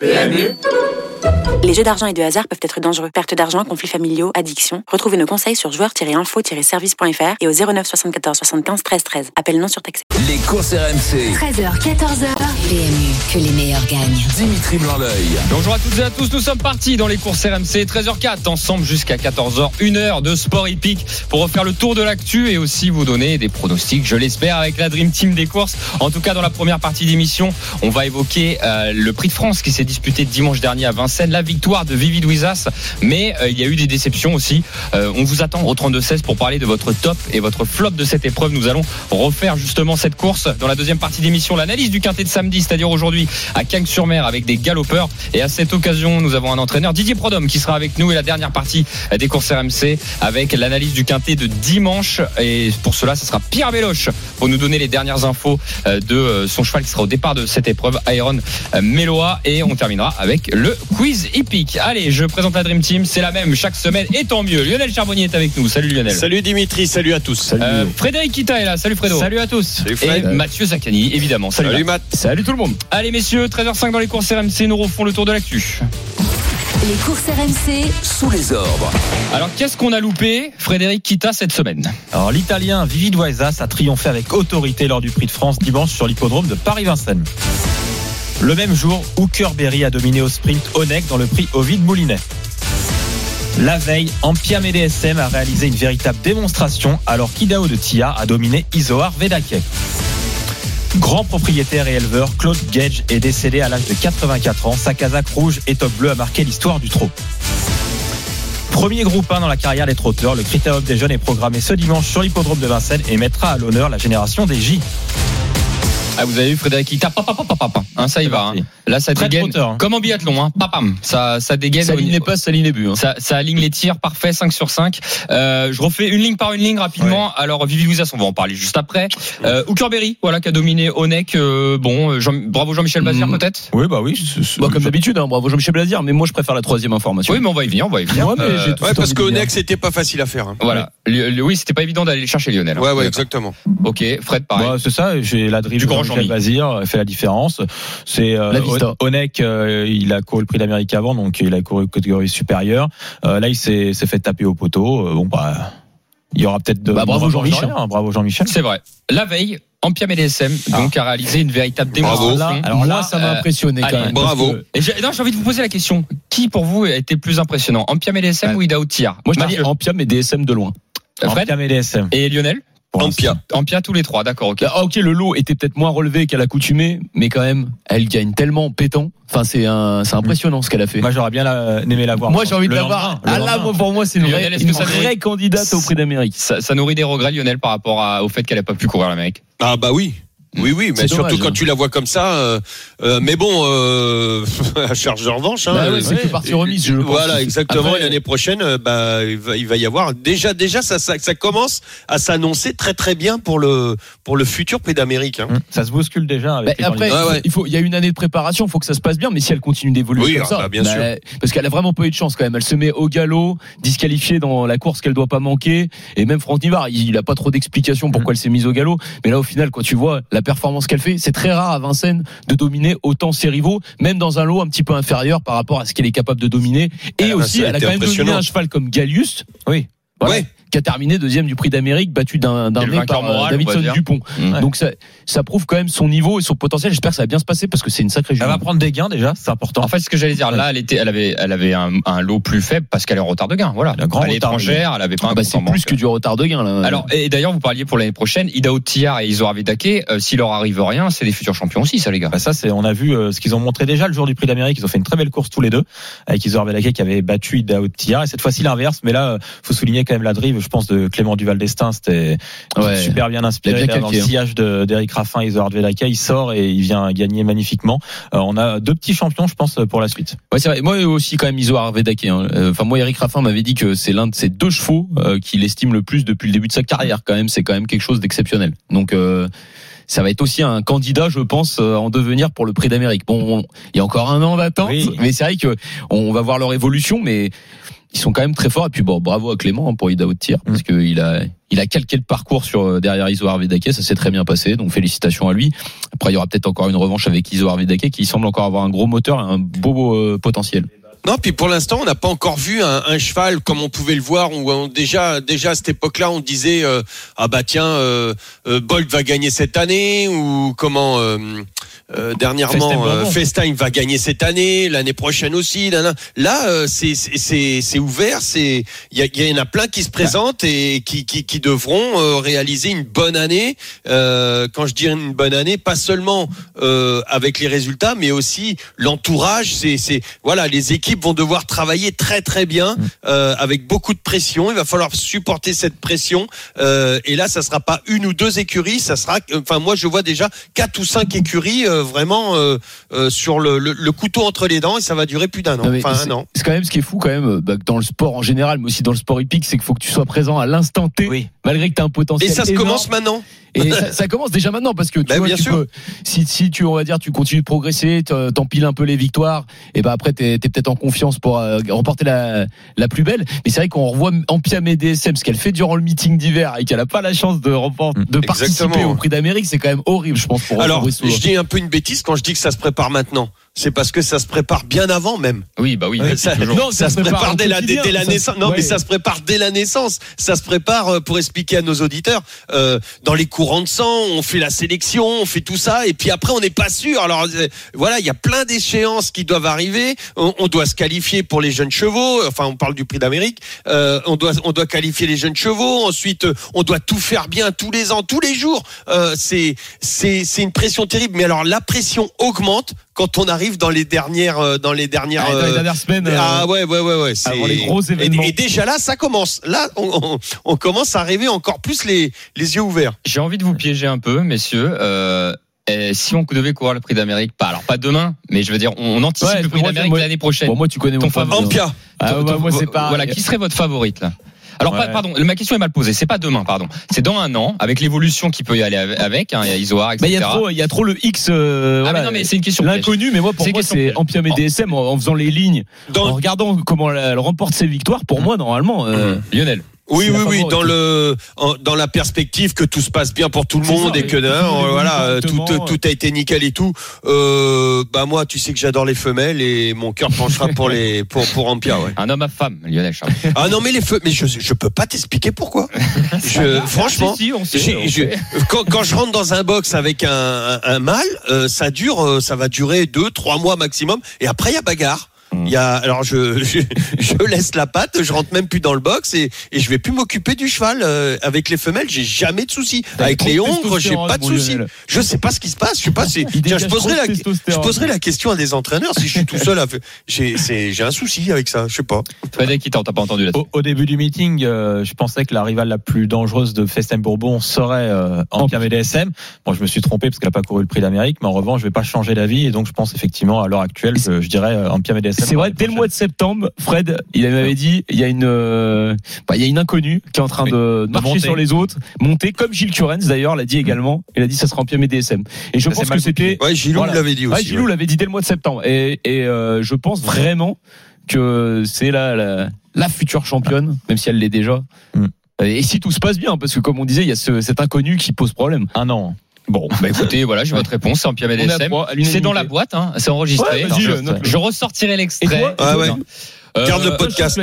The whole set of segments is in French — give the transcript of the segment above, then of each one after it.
PMU Les jeux d'argent et de hasard peuvent être dangereux. Perte d'argent, conflits familiaux, addiction. Retrouvez nos conseils sur joueurs-info-service.fr et au 09 74 75 13 13. Appel non surtaxé. Les courses RMC. 13h, 14h. PMU, que les meilleurs gagnent. Dimitri blanc Bonjour à toutes et à tous, nous sommes partis dans les courses RMC 13h04 ensemble jusqu'à 14h, une heure de sport hippique pour refaire le tour de l'actu et aussi vous donner des pronostics, je l'espère, avec la Dream Team des courses. En tout cas, dans la première partie d'émission, on va évoquer euh, le Prix de France qui s'est disputé dimanche dernier à Vincennes, la victoire de Vivi Louisas, mais euh, il y a eu des déceptions aussi. Euh, on vous attend au 32-16 pour parler de votre top et votre flop de cette épreuve. Nous allons refaire justement cette course dans la deuxième partie d'émission, l'analyse du quintet de samedi, c'est-à-dire aujourd'hui à Cagnes-sur-Mer avec des galopeurs. Et à cette occasion, nous avons un entraîneur, Didier Prodhomme, qui sera avec nous et la dernière partie des courses RMC avec l'analyse du quintet de dimanche. Et pour cela, ce sera Pierre Véloche pour nous donner les dernières infos euh, de son cheval qui sera au départ de cette épreuve, Iron Meloa. Et on terminera avec le quiz hippique. Allez, je présente la Dream Team, c'est la même chaque semaine et tant mieux. Lionel Charbonnier est avec nous. Salut Lionel. Salut Dimitri, salut à tous. Euh, Frédéric Kita est là. Salut Fredo. Salut à tous. Salut Et Fred. Mathieu Zaccani, évidemment. Salut, Salut Matt. Salut tout le monde. Allez messieurs, 13h05 dans les courses RMC, nous refont le tour de l'actu. Les courses RMC, Sous les ordres. Alors qu'est-ce qu'on a loupé, Frédéric Kita, cette semaine? Alors l'Italien Vivi Duaisas a triomphé avec autorité lors du Prix de France dimanche sur l'hippodrome de Paris-Vincennes. Le même jour, Hooker Berry a dominé au sprint Onek dans le prix Ovid Moulinet. La veille, Ampia DSM a réalisé une véritable démonstration alors qu'Idao de Tia a dominé Isoar Vedake. Grand propriétaire et éleveur, Claude Gage est décédé à l'âge de 84 ans. Sa casaque rouge et top bleu a marqué l'histoire du trot. Premier groupe 1 dans la carrière des trotteurs, le Critérium des jeunes est programmé ce dimanche sur l'hippodrome de Vincennes et mettra à l'honneur la génération des J. Ah, vous avez vu Frédéric Kita, papa, papa, papa, hein, ça y va. hein. Là, ça Très dégaine. hein. Comme en biathlon, hein, papam, ça, ça dégaine. Ça aligne les passes, ça aligne les buts. hein. Ça, ça aligne les tirs, parfait, 5 sur 5. Euh, je refais une ligne par une ligne rapidement. Alors, Vivi Louisas, on va en parler juste après. Euh, voilà, qui a dominé Onek. Euh, bon, euh, Jean- bravo Jean-Michel Bazir, Mhm. peut-être? Oui, bah oui. Bon, comme d'habitude, hein, bravo Jean-Michel Blazir, mais moi je préfère la troisième information. Oui, mais on va y venir, on va y venir. Ouais, mais Euh, tout Ouais, parce que. Onex, c'était pas facile à faire. hein. Voilà. Oui, c'était pas évident d'aller le chercher, Lionel. hein. Ouais, ouais, exactement. Ok, Fred, pareil. Ouais, c'est ça, j'ai la drive Du grand Jean-Michel Jean-Mi. Bazir fait la différence. C'est euh. Onek, euh, il a couru le prix d'Amérique avant, donc il a couru catégorie supérieure. Euh, là, il s'est fait taper au poteau. Euh, bon, bah, il y aura peut-être de. Bah, bravo Jean-Michel. Bravo Jean-Michel. C'est vrai. La veille, Ampia DSM donc a réalisé une véritable Bravo. démonstration. Alors Moi, là, ça m'a euh, impressionné quand allez, même. bravo. que- Et j'ai non, j'ai envie de vous poser la question. Qui pour vous a été plus impressionnant? Ampia DSM Ouais. ou Idao Tia Moi, je dis Ampia, mais DSM de loin. Fred Ampia DSM. et Lionel? Ampia. Ampia tous les trois, d'accord, ok. Ah, ok, le lot était peut-être moins relevé qu'à l'accoutumée, mais quand même, elle gagne tellement en pétant. Enfin, c'est un, c'est impressionnant ce qu'elle a fait. Moi, j'aurais bien la- aimé la voir. Moi, j'ai envie de la voir. Ah là, moi, pour moi, c'est une Lionel, vraie, une candidate au prix d'Amérique. Ça, ça nourrit des regrets, Lionel, par rapport à- au fait qu'elle n'a pas pu courir l'Amérique. Ah bah oui. Oui, oui, mais surtout dommage, quand hein. tu la vois comme ça. euh, euh, mais bon, euh, à charge de revanche. Hein, Bah ouais, euh, c'est que partie remise, je pense. Voilà, exactement. Après, L'année prochaine, euh, bah, il va, il va y avoir déjà, déjà, ça, ça, ça commence à s'annoncer très, très bien pour le, pour le futur Prix d'Amérique. Hein. Ça se bouscule déjà. Bah, Avec après. Ouais, ouais. il faut, il y a une année de préparation, il faut que ça se passe bien, mais si elle continue d'évoluer Oui, comme ah, ça, bah, bien sûr. parce qu'elle a vraiment pas eu de chance quand même. Elle se met au galop, disqualifiée dans la course qu'elle doit pas manquer, et même Franck Nivard, il, il a pas trop d'explications pourquoi elle s'est mise au galop, mais là au final, quand tu vois la performance qu'elle fait, c'est très rare à Vincennes de dominer autant ses rivaux, même dans un lot un petit peu inférieur par rapport à ce qu'elle est capable de dominer. Et Ah, aussi, ça a elle a quand même dominé un cheval comme Gallius. Oui. Voilà, Ouais. Qui a terminé deuxième du prix d'Amérique, battu d'un vainqueur par euh, moral, Davidson. Dupont. Mmh. Donc ça, ça prouve quand même son niveau et son potentiel. J'espère que ça va bien se passer parce que c'est une sacrée Elle va prendre des gains déjà, c'est important. En fait, ce que j'allais dire, là, elle était, elle avait, elle avait un, un lot plus faible parce qu'elle est en retard de gain. Voilà. Elle grand elle est étrangère, elle avait pas Ah un bah, c'est plus que du retard de gain là. Alors, et d'ailleurs, vous parliez pour l'année prochaine, Idao Tiar et Isora Vidake, euh, s'il leur arrive rien, c'est des futurs champions aussi, ça, les gars. Bah ça, c'est, on a vu euh, ce qu'ils ont montré déjà le jour du Prix d'Amérique. Ils ont fait une très belle course tous les deux, avec Isor Velake qui avait battu Idao Tia. Et cette fois-ci l'inverse. Mais là, euh, faut souligner quand même la drive, je pense, de Clément Duval d'Estaing. C'était Ouais. super bien inspiré. Bien Là, dans le hein. sillage de, d'Eric Raffin, Isor Velake, il sort et il vient gagner magnifiquement. Euh, on a deux petits champions, je pense, pour la suite. Ouais, c'est vrai. Moi aussi quand même Iso Arvedake. hein. Euh, Enfin moi Eric Raffin m'avait dit que c'est l'un de ses deux chevaux euh, qu'il estime le plus depuis le début de sa carrière. Quand même, c'est quand même quelque chose d'exceptionnel. Donc euh, ça va être aussi un candidat, je pense, en devenir pour le Prix d'Amérique. Bon, on- il y a encore un an d'attente, Oui. mais c'est vrai que on va voir leur évolution, mais ils sont quand même très forts. Et puis bon, bravo à Clément hein, pour Ida Haute Tir, parce qu'il a, il a calqué le parcours sur euh, derrière Iso Arvidake, ça s'est très bien passé. Donc félicitations à lui. Après, il y aura peut-être encore une revanche avec Iso Arvidake, qui semble encore avoir un gros moteur et un beau euh, potentiel. Non, puis pour l'instant, on n'a pas encore vu un, un cheval comme on pouvait le voir. Où on, déjà, déjà à cette époque-là, on disait euh, ah bah tiens, euh, euh, Bolt va gagner cette année ou comment euh, dernièrement euh, va gagner cette année, l'année prochaine aussi. nan. Là, euh, c'est ouvert. C'est il y, y en a plein qui se présentent et qui qui, qui devront euh, réaliser une bonne année. Euh, quand je dis une bonne année, pas seulement euh, avec les résultats, mais aussi l'entourage. C'est voilà, les équipes vont devoir travailler très très bien euh, avec beaucoup de pression. Il va falloir supporter cette pression. Euh, et là, ça sera pas une ou deux écuries, ça sera. Enfin, moi, je vois déjà quatre ou cinq écuries euh, vraiment euh, euh, sur le, le- le couteau entre les dents et ça va durer plus d'un an. Enfin, c'est- un an. C'est quand même ce qui est fou quand même bah, dans le sport en général, mais aussi dans le sport hippique, c'est qu'il faut que tu sois présent à l'instant T, Oui. malgré que tu as un Et potentiel. ça se énorme. commence maintenant. Et ça, ça commence déjà maintenant parce que tu Bah, vois, bien tu sûr. peux- si, si tu on va dire tu continues de progresser, t'empiles un peu les victoires, et ben après t'es es, peut-être en confiance pour euh, remporter la, la plus belle. Mais c'est vrai qu'on revoit Ampia DSM ce qu'elle fait durant le meeting d'hiver et qu'elle a pas la chance de remporter, de participer Exactement. au Prix d'Amérique, c'est quand même horrible, je pense pour Alors, je dis un peu une bêtise quand je dis que ça se prépare maintenant. C'est parce que ça se prépare bien avant même. Oui, bah oui. ça. Non, ça ça se prépare dès la, dès, la naissance. Non, ouais. mais ça se prépare dès la naissance. Ça se prépare euh, pour expliquer à nos auditeurs. euh, dans les courants de sang, on fait la sélection, on fait tout ça, et puis après on n'est pas sûr. Alors euh, voilà, il y a plein d'échéances qui doivent arriver. On, on doit se qualifier pour les jeunes chevaux. Enfin, on parle du Prix d'Amérique. Euh, on doit on doit qualifier les jeunes chevaux. Ensuite, euh, on doit tout faire bien tous les ans, tous les jours. Euh, c'est c'est c'est une pression terrible. Mais alors la pression augmente quand on arrive dans les dernières euh, dans les dernières Ah, dans les euh, dernières semaines. euh, ah ouais ouais ouais ouais avant les gros événements. et déjà là ça commence là on, on, on commence à rêver encore plus les les yeux ouverts J'ai envie de vous piéger un peu, messieurs. Euh, et si on devait courir le prix d'Amérique, pas alors pas demain, mais je veux dire, on anticipe Ouais, le prix d'Amérique l'année prochaine. Bon, moi tu connais Ton mon favori. Ampia Ah, Ton- bah, moi c'est pas. Voilà, qui serait votre favorite là? Alors Ouais. pardon, ma question est mal posée. C'est pas demain, pardon. C'est dans un an, avec l'évolution qui peut y aller avec. Hein, il y a Isoar, etc. Bah, il y a trop, il y a trop le X. euh, Ah, voilà. mais non, mais c'est une question. L'inconnu, mais moi pour C'est moi c'est et DSM en, en faisant les lignes, en regardant comment elle, elle remporte ses victoires. Pour moi normalement, euh, Lionel. Oui oui oui dans le en- dans la perspective que tout se passe bien pour tout le monde ça, et que Tout voilà euh, tout tout a été nickel et tout euh, bah moi tu sais que j'adore les femelles et mon cœur penchera pour les pour pour Ampia ouais Un homme à femme, Lionel Charles. ah non mais les feux mais je je peux pas t'expliquer pourquoi je franchement Si, si, on sait, J'ai- on j'ai- sait. quand, quand je rentre dans un box avec un, un, un mâle, euh, ça dure, euh, ça va durer deux, trois mois maximum, et après il y a bagarre. Il y a, alors je, je, je laisse la patte, je rentre même plus dans le box et, et je vais plus m'occuper du cheval. Euh, avec les femelles, j'ai jamais de soucis. Avec les hongres, j'ai pas de soucis. Lionel. Je sais pas ce qui se passe. Je sais pas. Tiens, je poserai la, je poserai la question à des entraîneurs si je suis tout seul. J'ai, c'est, j'ai un souci avec ça. Je sais pas. Frédéric, t'as pas entendu là-dessus. Au, au début du meeting, euh, je pensais que la rivale la plus dangereuse de Festin Bourbon serait euh, Ampia DSM. Bon, je me suis trompé parce qu'elle n'a pas couru le prix d'Amérique, mais en revanche, je vais pas changer d'avis et donc je pense effectivement à l'heure actuelle, je, je dirais euh, Ampia DSM. C'est vrai, dès le mois de septembre, Fred, il m'avait dit, il y a une, euh, bah, il y a une inconnue qui est en train Oui. de De marcher monter. sur les autres, monter, comme Gilles Curens d'ailleurs l'a dit également. Il a dit ça sera en et DSM. Et je Ça, pense que c'était, Ouais, Gilou Voilà. l'avait dit ouais, aussi. Gilou ouais. l'avait dit dès le mois de septembre. Et, et euh, je pense vraiment que c'est la, la, la future championne, même si elle l'est déjà. Mm. Et si tout se passe bien, parce que comme on disait, il y a ce, cet inconnu qui pose problème. un an. Bon, bah écoutez, voilà, j'ai votre réponse. C'est en Piamé On est à DSM. trois, à C'est dans la boîte, hein, c'est enregistré. Ouais, je, ressortirai l'extrait. Ah ouais. Euh, Garde le podcast.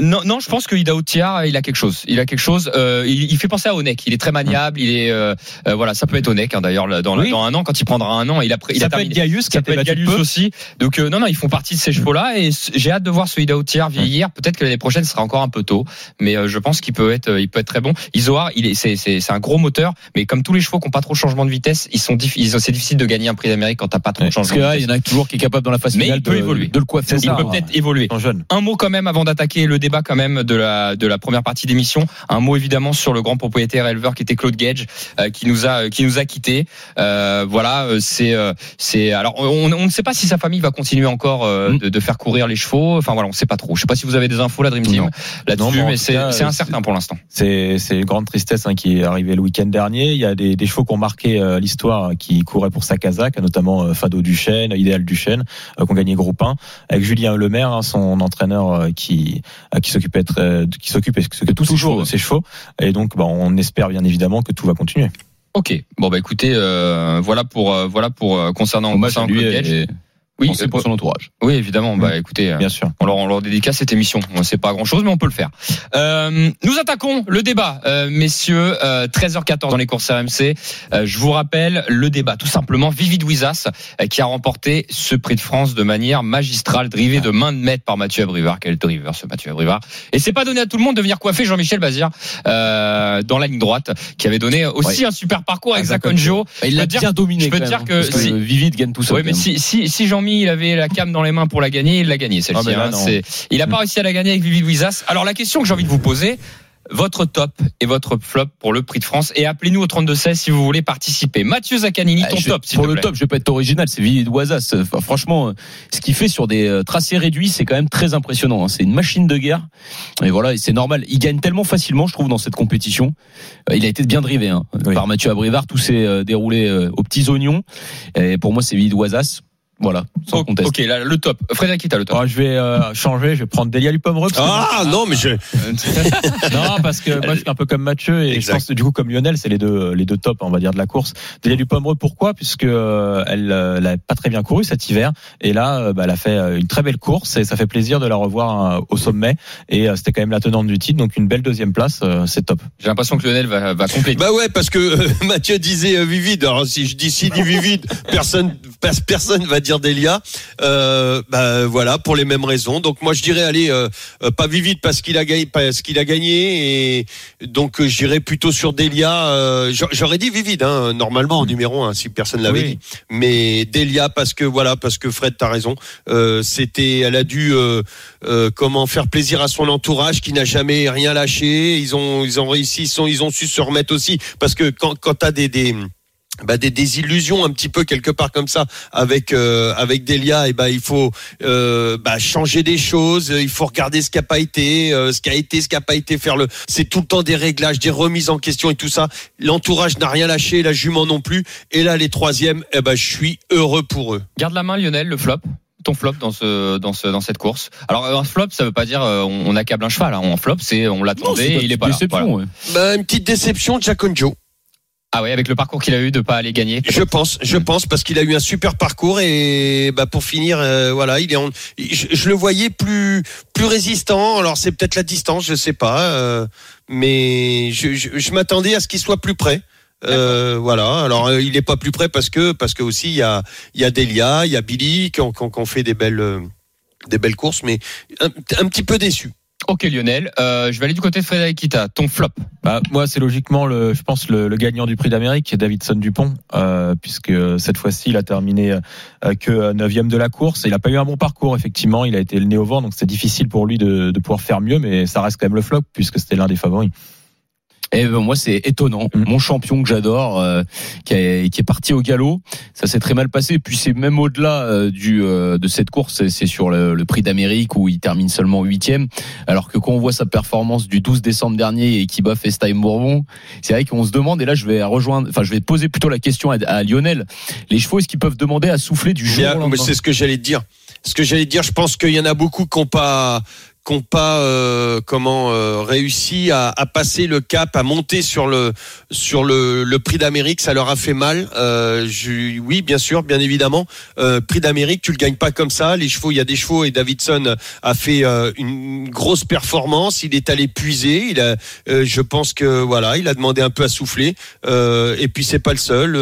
Non, non, je pense que Ida Otiar, il a quelque chose. Il a quelque chose. Euh, il, il fait penser à Onek. Il est très maniable. Il est, euh, voilà, ça peut être Onek hein, d'ailleurs là, dans, un an quand il prendra un an. Il a, pris- il Ça peut être. Gaius Ça peut être peu. aussi. Donc non, non, ils font partie de ces chevaux-là et c- j'ai hâte de voir ce Ida Otiar vieillir. Peut-être que l'année prochaine ce sera encore un peu tôt, mais je pense qu'il peut être, il peut être très bon. Isoar, il est, c'est, c'est, c'est un gros moteur, mais comme tous les chevaux qui n'ont pas trop de changement de vitesse, ils sont, diff- ils ont- c'est difficile de gagner un prix d'Amérique quand t'as pas trop de Ouais, Parce changement. que de là, il y en a toujours qui est capable dans la phase Mais finale il peut de, évoluer. de le coiffer. Il ça. peut peut-être évoluer. Un mot quand même avant d'attaquer le débat quand même de la de la première partie d'émission. Un mot évidemment sur le grand propriétaire éleveur qui était Claude Gage, euh, qui nous a qui nous a quitté. Euh, voilà, euh, c'est euh, c'est alors on, on ne sait pas si sa famille va continuer encore euh, Mm. de, de faire courir les chevaux. Enfin voilà, on sait pas trop. Je sais pas si vous avez des infos la Dream Team là-dessus, mais c'est euh, incertain pour l'instant. C'est c'est une grande tristesse hein, qui est arrivée le week-end dernier. Il y a des, des chevaux qui ont marqué euh, l'histoire euh, qui couraient pour Sakazak, notamment euh, Fado Duchesne, Idéal Duchesne, euh, qui ont gagné groupe 1, avec Julien Lemaire Hein, son entraîneur euh, qui euh, qui s'occupait très- qui s'occupe et qui s'occupe toujours de ses chevaux. Et donc, bah, on espère bien évidemment que tout va continuer. Ok. Bon bah écoutez, euh, voilà pour euh, voilà pour euh, concernant, concernant lui Oui, euh, pour son entourage. oui, évidemment. Bah écoutez, euh, Bien sûr. on leur, on leur dédicace cette émission. On sait pas grand chose, mais on peut le faire. Euh, nous attaquons le débat, euh, messieurs. Euh, 13h14 dans les courses RMC. Euh, je vous rappelle le débat, tout simplement. Vivid Wizas euh, qui a remporté ce prix de France de manière magistrale, drivé de main de maître par Mathieu Abrivard. Quel driver ce Mathieu Abrivard Et c'est pas donné à tout le monde de venir coiffer Jean-Michel Bazir euh, dans la ligne droite, qui avait donné aussi un super parcours avec Zakonjo. Il l'a bien dominé. je peux dire que si- Vivid gagne tout seul. Oui, mais si, si, si Il avait la cam dans les mains pour la gagner, il l'a gagné, celle-ci. Ah, hein. il n'a pas réussi à la gagner avec Vivi Wizas. Alors, la question que j'ai envie de vous poser, votre top et votre flop pour le prix de France. Et appelez-nous au 32-16 si vous voulez participer. Mathieu Zaccanini, Ah, ton je- top, pour te le top, je vais pas être original, c'est Vivid Wazas. Enfin, franchement, euh, ce qu'il fait sur des euh, tracés réduits, c'est quand même très impressionnant. hein. C'est une machine de guerre. Et voilà, c'est normal. Il gagne tellement facilement, je trouve, dans cette compétition. Euh, Il a été bien drivé hein, Oui. par Mathieu Abrivard. Tout s'est déroulé aux petits oignons. Et pour moi, c'est Vivid Wazas. Voilà, sans Oh, conteste. ok, là, le top. Frédéric, t'as le top. Alors, je vais euh, changer, je vais prendre Delia Lupomereux. que- Ah non, mais je. non, parce que moi, je suis un peu comme Mathieu et Exact. je pense que du coup, comme Lionel, c'est les deux, les deux tops, on va dire, de la course. Delia Lupomereux, pourquoi? Puisque euh, elle, euh, elle a pas très bien couru cet hiver et là, euh, bah, elle a fait euh, une très belle course et ça fait plaisir de la revoir euh, au sommet. Et euh, c'était quand même la tenante du titre, donc une belle deuxième place, euh, c'est top. J'ai l'impression que Lionel va, va compléter. Bah ouais, parce que euh, Mathieu disait euh, vivide. Alors si je dis si dit vivide, personne pers- personne va dire Delia. Euh, bah voilà, pour les mêmes raisons. Donc moi je dirais allez euh, euh, pas vivide parce qu'il a gagné parce qu'il a gagné et donc je dirais plutôt sur Delia. euh, j'a- J'aurais dit vivide hein, normalement en numéro un si personne l'avait Oui. dit. Mais Delia parce que voilà parce que Fred t'as raison. C'était elle a dû comment faire plaisir à son entourage qui n'a jamais rien lâché. Ils ont ils ont réussi, ils, sont, ils ont su se remettre aussi parce que quand quand t'as des des bah, des, des illusions un petit peu quelque part comme ça avec euh, avec Delia et ben il faut euh, bah, changer des choses il faut regarder ce qui a pas été euh, ce qui a été ce qui a pas été faire le c'est tout le temps des réglages des remises en question et tout ça l'entourage n'a rien lâché la jument non plus et là les troisièmes eh ben je suis heureux pour eux Garde la main, Lionel, le flop. Ton flop dans ce dans ce dans cette course. Alors un flop, ça veut pas dire euh, on, on accable un cheval. Hein. Un flop, c'est on l'attendait, et il est pas là. déception. Voilà. ouais. bah, une petite déception de Jaconjo Ah ouais, avec le parcours qu'il a eu de pas aller gagner. Je pense, je Mm. pense parce qu'il a eu un super parcours et bah pour finir, euh, voilà, il est en, je, je le voyais plus plus résistant. Alors c'est peut-être la distance, je sais pas, euh, mais je, je, je m'attendais à ce qu'il soit plus près. Euh, voilà. Alors euh, il est pas plus près parce que parce que aussi il y a il y a Delia, il y a Billy qui ont, qui ont- qui ont fait des belles euh, des belles courses, mais un, un petit peu déçu. Ok Lionel, euh, je vais aller du côté de Frédéric Kita. Ton flop. Bah, moi, c'est logiquement, le, je pense, le, le gagnant du prix d'Amérique, Davidson Dupont, euh, puisque euh, cette fois-ci, il a terminé euh, que neuvième de la course. Il a pas eu un bon parcours, effectivement. Il a été le nez au vent, donc c'est difficile pour lui de, de pouvoir faire mieux, mais ça reste quand même le flop, puisque c'était l'un des favoris. Et ben, moi, c'est étonnant. Mm. Mon champion que j'adore, euh, qui, est, qui est parti au galop, ça s'est très mal passé. Puis c'est même au-delà euh, du euh, de cette course, c'est- c'est sur le, le Prix d'Amérique où il termine seulement huitième. Alors que quand on voit sa performance du 12 décembre dernier et qui bat FaceTime Bourbon, c'est vrai qu'on se demande. Et là, je vais rejoindre, enfin, je vais poser plutôt la question à, à Lionel. Les chevaux, est-ce qu'ils peuvent demander à souffler du jour Bien, au mais lendemain? c'est ce que j'allais te dire. Ce que j'allais te dire, je pense qu'il y en a beaucoup qui n'ont pas qui pas euh, comment euh, réussi à, à passer le cap, à monter sur le sur le, le prix d'Amérique, ça leur a fait mal. Euh, oui, bien sûr, bien évidemment. Euh, prix d'Amérique, tu le gagnes pas comme ça. Les chevaux, il y a des chevaux et Davidson a fait euh, une grosse performance. Il est allé puiser. Il a, euh, je pense que voilà, il a demandé un peu à souffler. Et puis c'est pas le seul.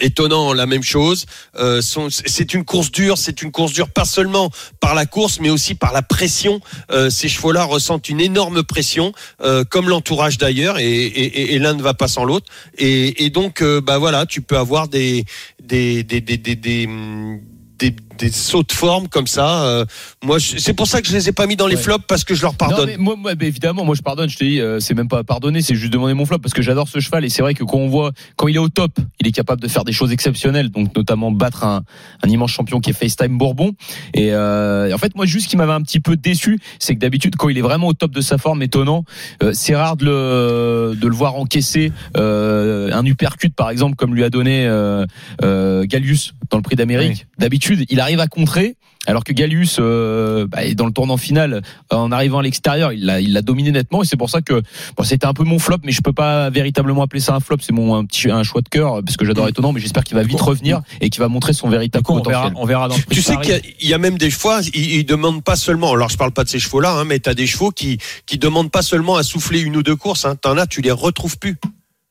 Étonnant la même chose euh, c'est une course dure c'est une course dure pas seulement par la course mais aussi par la pression. Euh, ces chevaux là ressentent une énorme pression euh, comme l'entourage d'ailleurs et, l'un ne va pas sans l'autre. Et, et donc bah voilà tu peux avoir des des des des des, des, sauts de forme comme ça euh, moi je- c'est pour ça que je les ai pas mis dans les Ouais. flops parce que je leur Non, pardonne mais moi, moi, bah, évidemment, moi je pardonne. Je te dis, euh, c'est même pas pardonner, c'est juste demander mon flop parce que j'adore ce cheval et c'est vrai que quand on voit, quand il est au top, il est capable de faire des choses exceptionnelles, donc notamment battre un, un immense champion qui est FaceTime Bourbon. Et, euh, en fait, moi, juste ce qui m'avait un petit peu déçu, c'est que d'habitude, quand il est vraiment au top de sa forme, étonnant, euh, c'est rare de le, de le voir encaisser euh, un uppercut, par exemple, comme lui a donné euh, euh, Gallius dans le Prix d'Amérique. D'habitude, il arrive arrive à contrer. Alors que Gallius, euh, bah, dans le tournant final, euh, en arrivant à l'extérieur, il l'a, il l'a dominé nettement. Et c'est pour ça que bon, c'était un peu mon flop, mais je peux pas véritablement appeler ça un flop. C'est mon un petit un choix de cœur parce que j'adore étonnant, mais j'espère qu'il va vite revenir et qu'il va montrer son véritable on verra, potentiel. on verra dans le prix Tu sais qu'il y a- y, a même des fois, ils, ils demandent pas seulement. Alors je parle pas de ces chevaux-là, hein, mais t'as des chevaux qui qui demandent pas seulement à souffler une ou deux courses. Hein. T'en as, tu les retrouves plus.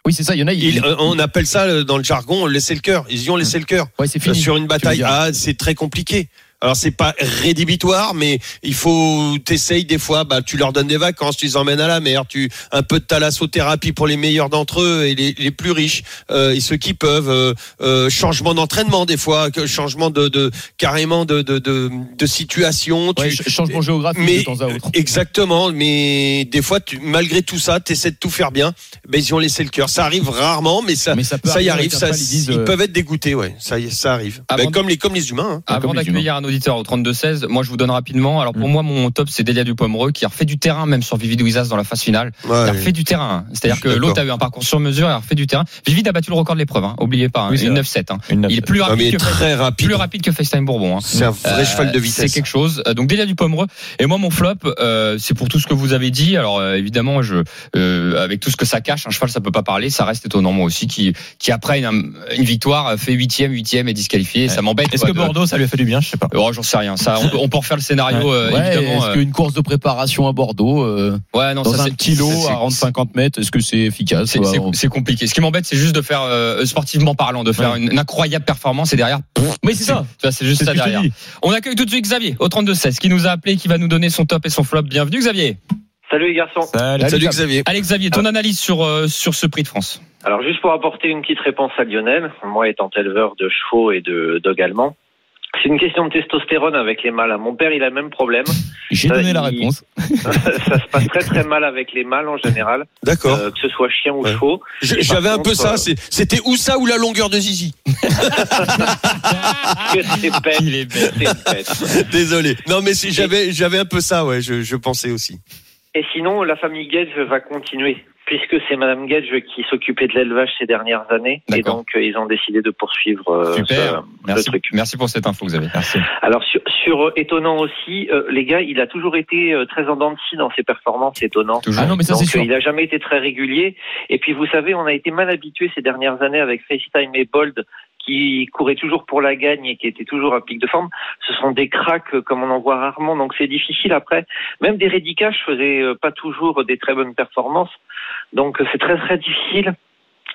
Oui, c'est ça. Il y en a. Ils- Il, euh, on appelle ça euh, dans le jargon laisser le cœur. Ils y ont laissé le cœur. ouais, c'est Euh, fini. Sur une bataille, ah, c'est très compliqué. Alors c'est pas rédhibitoire, mais il faut t'essayes des fois. Bah, tu leur donnes des vacances, tu les emmènes à la mer, tu un peu de thalassothérapie pour les meilleurs d'entre eux et les, les plus riches euh, et ceux qui peuvent. euh, euh, changement d'entraînement des fois, changement de, de carrément de de, de, de situation. Ouais, changement géographique mais de temps à autre. exactement, mais des fois, tu, malgré tout ça, tu essaies de tout faire bien. Ben, ils ont laissé le cœur. Ça arrive rarement, mais ça, Mais ça y arrive. Ça, ils euh, peuvent être dégoûtés, ouais. Ça, ça arrive. Ben, comme les comme les humains. hein. Avant d'accueillir auditeur au 32-16, moi je vous donne rapidement. Alors pour Mm. moi, mon top c'est Delia Dupomereux qui a refait du terrain même sur Vivid Wizas dans la phase finale. Il a Ouais. refait du terrain. hein. C'est-à-dire que l'autre a eu un parcours sur mesure et a refait du terrain. Vivid a battu le record de l'épreuve, hein. oubliez pas, hein. Oui, c'est une vrai. 9-7. hein. Il est plus Non, rapide, mais que, très rapide. plus rapide que FaceTime Bourbon. hein. C'est un vrai Euh, cheval de C'est vitesse. quelque chose. Euh, Donc Delia Dupomereux. Et moi, mon flop, euh, c'est pour tout ce que vous avez dit. Alors euh, évidemment, je, avec tout ce que ça cache, un cheval, ça peut pas parler. Ça reste étonnant, moi aussi, qui, qui après une, une victoire fait huitième, huitième et disqualifié. Ça m'embête. Est-ce que de- Bordeaux, ça lui a fait du bien? Je sais pas. Oh, j'en sais rien. Ça, on, peut- on peut refaire le scénario, euh, Ouais, évidemment. est-ce euh, qu'une course de préparation à Bordeaux, euh, ouais, non, dans ça, un c'est- petit lot c'est- à rendre 50 mètres, est-ce que c'est efficace C'est on- compliqué. Ce qui m'embête, c'est juste de faire, euh, sportivement parlant, de faire Ouais. une, une incroyable performance et derrière, Mais c'est ça. tu vois, c'est juste ça derrière. On accueille tout de suite Xavier au 32-16 qui nous a appelé, qui va nous donner son top et son flop. Bienvenue Xavier. Salut les garçons. Salut. Salut Xavier. Allez Xavier, ton analyse sur, euh, sur ce prix de France. Alors juste pour apporter une petite réponse à Lionel, moi étant éleveur de chevaux et de dogs allemands, c'est une question de testostérone avec les mâles. Mon père, il a le même problème. J'ai Ça, donné la il- réponse. ça se passe très très mal avec les mâles en général, D'accord. euh, que ce soit chien ou Ouais. chevaux. J'avais un peu ça. euh, C'était où ça ou la longueur de Zizi Que c'est bête. Il est bête. c'est bête. Désolé. Non, mais si, j'avais j'avais un peu ça. Ouais, je, je pensais aussi. Et sinon, la famille Gage va continuer, puisque c'est Madame Gage qui s'occupait de l'élevage ces dernières années, et donc euh, ils ont décidé de poursuivre euh, Super. ce- Merci, truc. merci pour cette info Xavier. Merci. Alors sur, sur euh, étonnant aussi, euh, les gars, il a toujours été très en dents de scie dans ses performances, étonnant. Toujours. Ah non, mais ça Donc sûr. il a jamais été très régulier. Et puis vous savez, on a été mal habitué ces dernières années avec FaceTime et Bold qui couraient toujours pour la gagne et qui étaient toujours à pic de forme. Ce sont des cracks comme on en voit rarement, donc c'est difficile après. Même des rédicages faisaient pas toujours des très bonnes performances, donc euh, c'est très très difficile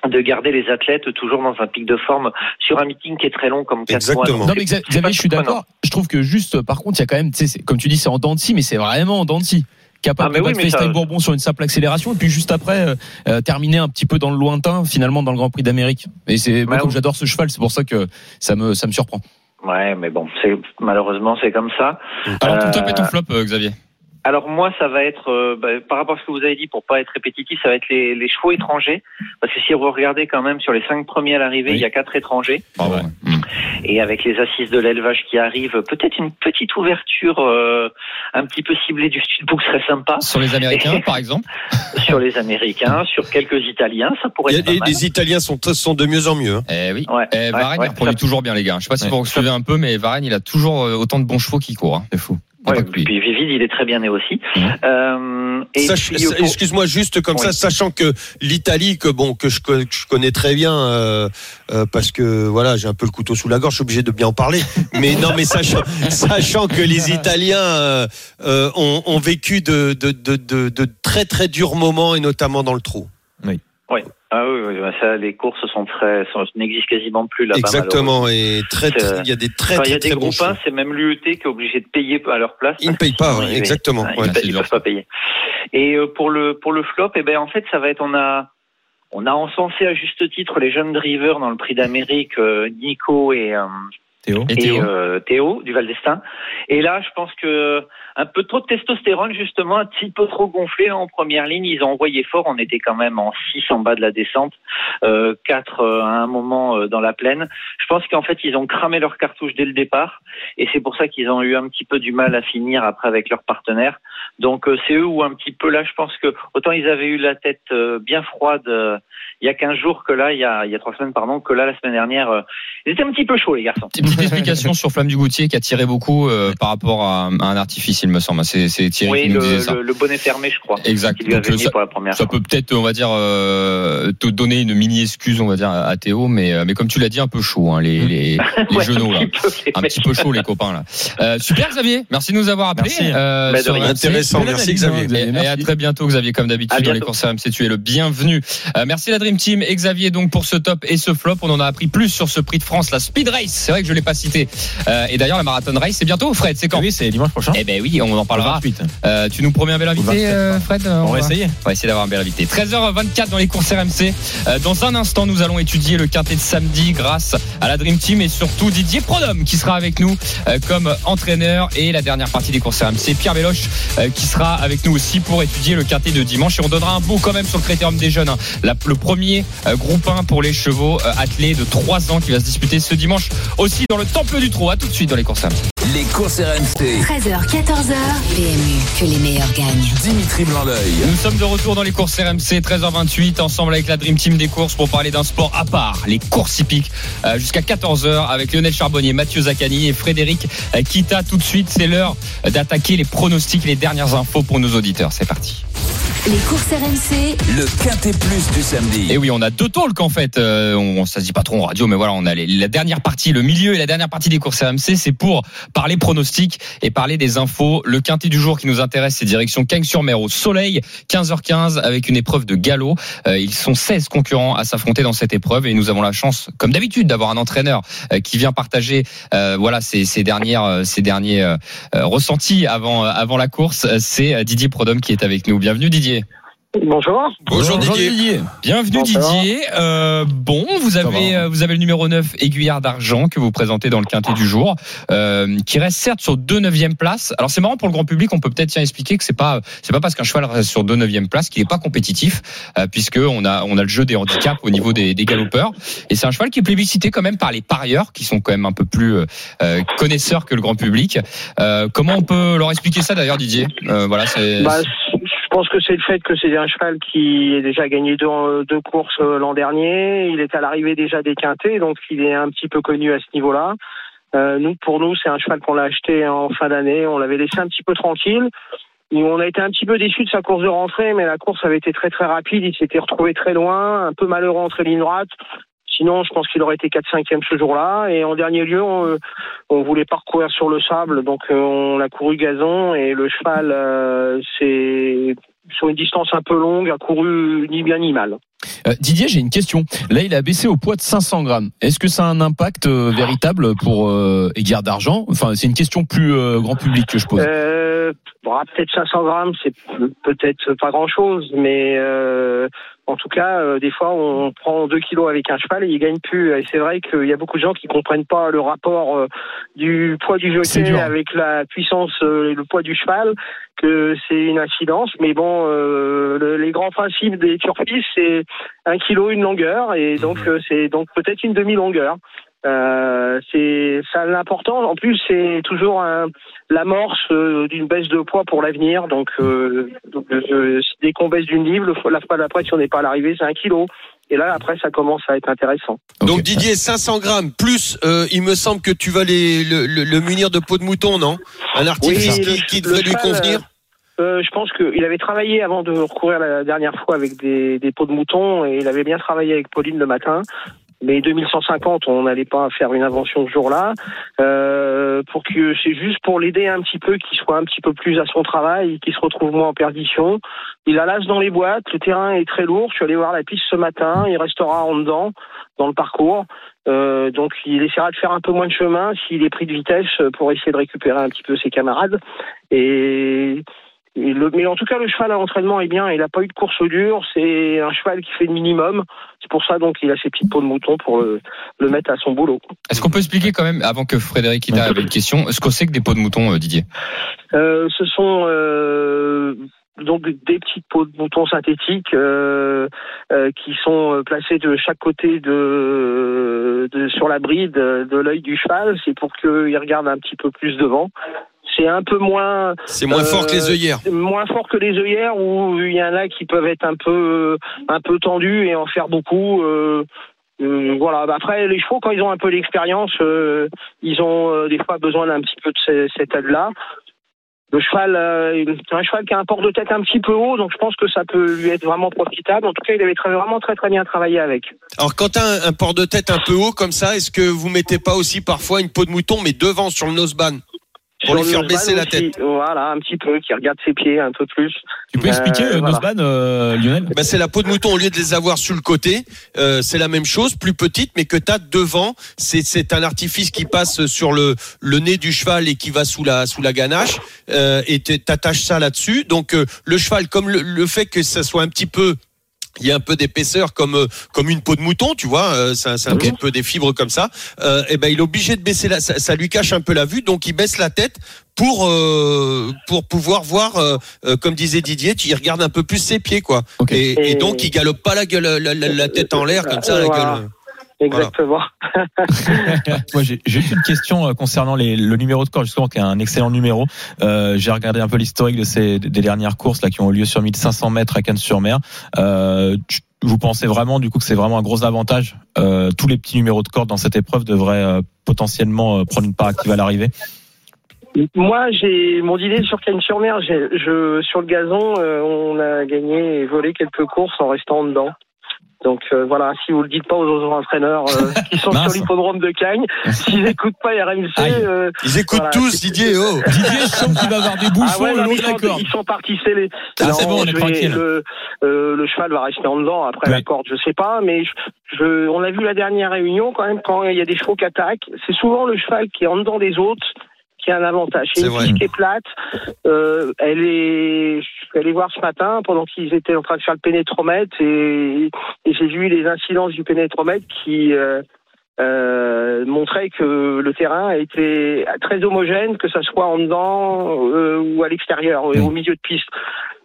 de garder les athlètes toujours dans un pic de forme sur un meeting qui est très long comme quatre Exactement. mois. Non mais Xavier, je suis d'accord. Je trouve que juste, par contre, il y a quand même, tu sais, c'est- comme tu dis, c'est en dents de scie, mais c'est vraiment en dents de scie. Capable Ah, mais de oui, FaceTime Bourbon sur une simple accélération, et puis juste après, euh, euh, terminer un petit peu dans le lointain, finalement, dans le Grand Prix d'Amérique. Et c'est, moi, Bah, comme oui. j'adore ce cheval, c'est pour ça que ça me, ça me surprend. Ouais, mais bon, c'est malheureusement c'est comme ça. Alors ton Euh, top et ton flop euh, Xavier? Alors moi, ça va être, euh, bah, par rapport à ce que vous avez dit, pour pas être répétitif, ça va être les, les chevaux étrangers. Parce que si vous regardez quand même sur les cinq premiers à l'arrivée, Oui. il y a quatre étrangers. Ouais. Et avec les assises de l'élevage qui arrivent, peut-être une petite ouverture euh, un petit peu ciblée du Studbook serait sympa. Sur les Américains par exemple. sur les Américains, sur quelques Italiens, ça pourrait Il y a- être pas les, mal. les Italiens sont, sont de mieux en mieux. hein. Eh oui. Ouais, Eh, ouais, il reproduit ça- toujours bien les gars. Je sais pas si Ouais. vous suivez un peu, mais Varenne il a toujours euh, autant de bons chevaux qui courent. hein. C'est fou. Il y a Ouais, puis Vivid, il est très bien né aussi. Euh, Excuse-moi juste comme Oui. ça, sachant que l'Italie que bon que je, co- que je connais très bien euh, euh, parce que voilà j'ai un peu le couteau sous la gorge, je suis obligé de bien en parler. Mais non, mais sachant, sachant que les Italiens euh, euh, ont, ont vécu de, de, de, de, de très très durs moments et notamment dans le trou. Ah oui, oui, bah ça, les courses sont très, sont, n'existent quasiment plus là-bas. Exactement et très très- il y a des très Enfin, il y très a des très bons groupins, c'est même l'UET qui est obligé de payer à leur place. Ils ne payent pas, ouais, ils- exactement. Ah, ouais. Ils, ils dur, peuvent pas payer. Et euh, pour le pour le flop, eh ben en fait, ça va être on a on a encensé à juste titre les jeunes drivers dans le Prix d'Amérique, euh, Nico et euh, Théo. Et Théo euh, Théo du Val d'Estaing. Et là, je pense que un peu trop de testostérone, justement, un petit peu trop gonflé en première ligne. Ils ont envoyé fort. On était quand même en 6 en bas de la descente, euh, 4 euh, à un moment euh, dans la plaine. Je pense qu'en fait, ils ont cramé leur cartouche dès le départ. Et c'est pour ça qu'ils ont eu un petit peu du mal à finir après avec leurs partenaires. Donc euh, c'est eux où un petit peu là, je pense que autant ils avaient eu la tête euh, bien froide euh, il y a 15 jours que là, il y a, il y a 3 semaines, pardon, que là, la semaine dernière, euh, ils étaient un petit peu chauds, les garçons. Petite explication sur Flamme du Goutier qui a tiré beaucoup euh, par rapport à, à un artifice, il me semble. C'est c'est Thierry Oui, qui nous disait le, ça. le, le bonnet fermé, je crois. Exact. Qui lui a Donc, euh, ça, pour la première ça fois. peut peut-être, on va dire, euh, te donner une mini excuse, on va dire, à Théo, mais euh, mais comme tu l'as dit, un peu chaud, hein, les les, les Ouais, genoux là. un petit peu, les Un mecs. petit peu chaud les copains là. Euh, super Xavier, merci de nous avoir appelés. Merci. Euh, Bah. Intéressant, merci Xavier. Xavier. Et, et à très bientôt Xavier comme d'habitude dans les courses RMC tu es le bienvenu Euh, merci la Dream Team et Xavier donc pour ce top et ce flop on en a appris plus sur ce prix de France la Speed Race c'est vrai que je l'ai pas cité Euh, et d'ailleurs la Marathon Race c'est bientôt Fred c'est quand Oui, c'est dimanche prochain. eh ben oui on en parlera 28. Euh, tu nous promets un bel invité 27, euh, Fred On va essayer. on va essayer d'avoir un bel invité. 13h24 dans les courses RMC. Dans un instant, nous allons étudier le quintet de samedi grâce à la Dream Team et surtout Didier Prodhomme qui sera avec nous comme entraîneur et la dernière partie des courses RMC. Pierre Méloche euh, qui sera avec nous aussi pour étudier le quintet de dimanche et on donnera un bout quand même sur le critérium des jeunes. hein. La- le premier groupe 1 pour les chevaux attelés de 3 ans qui va se disputer ce dimanche aussi dans le Temple du Trot. À tout de suite dans les courses RMC. Les courses RMC. 13h, 14h. PMU, que les meilleurs gagnent. Dimitri Blanc-L'œil. Nous sommes de retour dans les courses RMC 13h28 ensemble avec la Dream Team des courses pour parler d'un sport à part, les courses hippiques euh, jusqu'à 14h avec Lionel Charbonnier, Mathieu Zaccani et Frédéric euh, Kita. Tout de suite, c'est l'heure d'attaquer les pronostics les dernières infos pour nos auditeurs. C'est parti. Les courses RMC, Le quintet plus du samedi. Et oui, on a deux talks en fait. Euh, on, ça se dit pas trop en radio, mais voilà, on a les- la dernière partie, le milieu et la dernière partie des courses RMC, c'est pour parler pronostics et parler des infos. Le quintet du jour qui nous intéresse, c'est direction Cagnes-sur-Mer au soleil, 15h15 avec une épreuve de galop. Euh, ils sont 16 concurrents à s'affronter dans cette épreuve et nous avons la chance, comme d'habitude, d'avoir un entraîneur euh, qui vient partager, euh, voilà, ses, ses dernières, euh, ses derniers euh, euh, ressentis avant, euh, avant la course. Euh, C'est euh, Didier Prodhomme qui est avec nous. Bienvenue Didier. Bonjour. Bonjour Didier. Bienvenue Bonsoir. Didier. Euh, bon, vous avez euh, vous avez le numéro 9 aiguillard d'argent que vous présentez dans le quintet du jour, euh, qui reste certes sur deux neuvième places. Alors c'est marrant pour le grand public, on peut peut-être expliquer que c'est pas c'est pas parce qu'un cheval reste sur deux neuvième places qu'il est pas compétitif, euh, puisque on a on a le jeu des handicaps au niveau des, des galopeurs, et c'est un cheval qui est plébiscité quand même par les parieurs qui sont quand même un peu plus connaisseurs que le grand public. Euh, comment on peut leur expliquer ça d'ailleurs Didier? Euh, Voilà, c'est Bah, pense que c'est le fait que c'est un cheval qui a déjà gagné deux, courses euh, l'an dernier. Il est à l'arrivée déjà des quintés, donc il est un petit peu connu à ce niveau-là. Euh, nous, pour nous, c'est un cheval qu'on l'a acheté en fin d'année. On l'avait laissé un petit peu tranquille. On a été un petit peu déçus de sa course de rentrée, mais la course avait été très très rapide. Il s'était retrouvé très loin, un peu malheureux entre lignes droites. Sinon, je pense qu'il aurait été 4-5e ce jour-là. Et en dernier lieu, on, euh, voulait pas recourir sur le sable, donc euh, on a couru gazon et le cheval, euh, c'est sur une distance un peu longue, a couru ni bien ni mal. Euh, Didier, j'ai une question. Là, il a baissé au poids de 500 grammes. Est-ce que ça a un impact euh, véritable pour euh, Aiguillard d'argent? Enfin, c'est une question plus euh, grand public que je pose. Euh, bon, peut-être 500 grammes, c'est peut-être pas grand-chose, mais euh, en tout cas, euh, des fois, on prend 2 kilos avec un cheval et il gagne plus. Et c'est vrai qu'il y a beaucoup de gens qui comprennent pas le rapport euh, du poids du jockey avec la puissance euh, et le poids du cheval, que c'est une incidence. Mais bon, euh, le- les grands principes des turfistes, c'est un kilo, une longueur, et donc euh, c'est donc peut-être une demi-longueur. Euh, c'est ça a l'important. En plus, c'est toujours l'amorce euh, d'une baisse de poids pour l'avenir. Donc, euh, donc, euh, dès qu'on baisse d'une livre, la fois d'après, si on n'est pas à l'arrivée, c'est un kilo. Et là, après, ça commence à être intéressant. Donc Didier, 500 grammes plus, euh, il me semble que tu vas les, le, le- le munir de peau de mouton, non? Un artifice Oui, qui, qui devrait lui convenir? Euh, je pense qu'il avait travaillé avant de recourir la dernière fois avec des, des pots de mouton et il avait bien travaillé avec Pauline le matin. Mais 2150, on n'allait pas faire une invention ce jour-là. Euh, pour que c'est juste pour l'aider un petit peu, qu'il soit un petit peu plus à son travail, qu'il se retrouve moins en perdition. Il a l'as dans les boîtes, le terrain est très lourd. Je suis allé voir la piste ce matin. Il restera en dedans dans le parcours. Euh, donc il essaiera de faire un peu moins de chemin s'il est pris de vitesse pour essayer de récupérer un petit peu ses camarades. Et le- mais en tout cas, le cheval à l'entraînement est bien. Il n'a pas eu de course dure. C'est un cheval qui fait le minimum. C'est pour ça donc il a ses petites peaux de mouton pour le, le mettre à son boulot. Est-ce qu'on peut expliquer quand même, avant que Frédéric Ita avait une question, ce que c'est que des peaux de mouton, euh, Didier? Euh, ce sont euh, donc des petites peaux de mouton synthétiques euh, euh, qui sont placées de chaque côté de, de sur la bride de l'œil du cheval. C'est pour qu'il regarde un petit peu plus devant. C'est un peu moins C'est moins Euh, fort que les œillères. moins fort que les œillères où il y en a qui peuvent être un peu un peu tendus et en faire beaucoup. Euh, Euh, voilà. Bah, après, les chevaux, quand ils ont un peu d'expérience, euh, ils ont euh, des fois besoin d'un petit peu de ce- cette aide-là. Le cheval, euh, c'est un cheval qui a un port de tête un petit peu haut, donc je pense que ça peut lui être vraiment profitable. En tout cas, il avait très, vraiment très très bien travaillé avec. Alors quand t'as un, un port de tête un peu haut comme ça, est-ce que vous mettez pas aussi parfois une peau de mouton mais devant sur le noseband? Pour lui faire baisser la aussi, tête Voilà, un petit peu, qui regarde ses pieds un peu plus. Tu peux expliquer, Euh, euh, voilà. Nosban, euh, Lionel ben, c'est la peau de mouton au lieu de les avoir sur le côté, euh, c'est la même chose, plus petite mais que t'as devant. C'est c'est un artifice qui passe sur le le nez du cheval et qui va sous la sous la ganache euh, et t'es- t'attaches ça là-dessus. Donc euh, le cheval, comme le, le fait que ça soit un petit peu il y a un peu d'épaisseur comme euh, comme une peau de mouton, tu vois, euh, c'est un, c'est un peu des fibres comme ça. Euh, et ben il est obligé de baisser la, ça, ça lui cache un peu la vue, donc il baisse la tête pour euh, pour pouvoir voir, euh, euh, comme disait Didier, tu y regardes un peu plus ses pieds quoi. Et, et donc il galope pas la gueule, la, la- la tête en l'air comme ça, la Voilà. gueule. Exactement. Moi, j'ai juste une question euh, concernant les, le numéro de corps, justement, qui est un excellent numéro. Euh, j'ai regardé un peu l'historique de ces des dernières courses là qui ont eu lieu sur 1500 mètres à Cannes-sur-Mer. Euh, vous pensez vraiment, du coup, que c'est vraiment un gros avantage euh, Tous les petits numéros de corde dans cette épreuve devraient euh, potentiellement euh, prendre une part active à l'arrivée? Moi, j'ai mon idée sur Cannes-sur-Mer. Je sur le gazon, euh, on a gagné et volé quelques courses en restant dedans. Donc euh, voilà, si vous le dites pas aux autres entraîneurs euh, qui sont sur l'hippodrome de Cagnes, s'ils n'écoutent pas RMC, euh, Ils écoutent Voilà, tous Didier. Oh. Didier, je sens qu'il va avoir des ah ouais, le long de ils, la sont, corde. ils sont partis scellés. Ah, c'est bon, on est je vais- tranquille. Le, euh, le cheval va rester en dedans après la corde, je sais pas, mais je, je- on a vu la dernière réunion quand même quand il y a des chevaux qui attaquent, c'est souvent le cheval qui est en dedans des autres a un avantage. C'est C'est une vrai. piste qui est plate. Euh, elle est, je suis allé voir ce matin pendant qu'ils étaient en train de faire le pénétromètre et, et j'ai vu les incidences du pénétromètre qui euh, euh, montraient que le terrain était très homogène, que ça soit en dedans ou à l'extérieur, euh, au milieu de piste.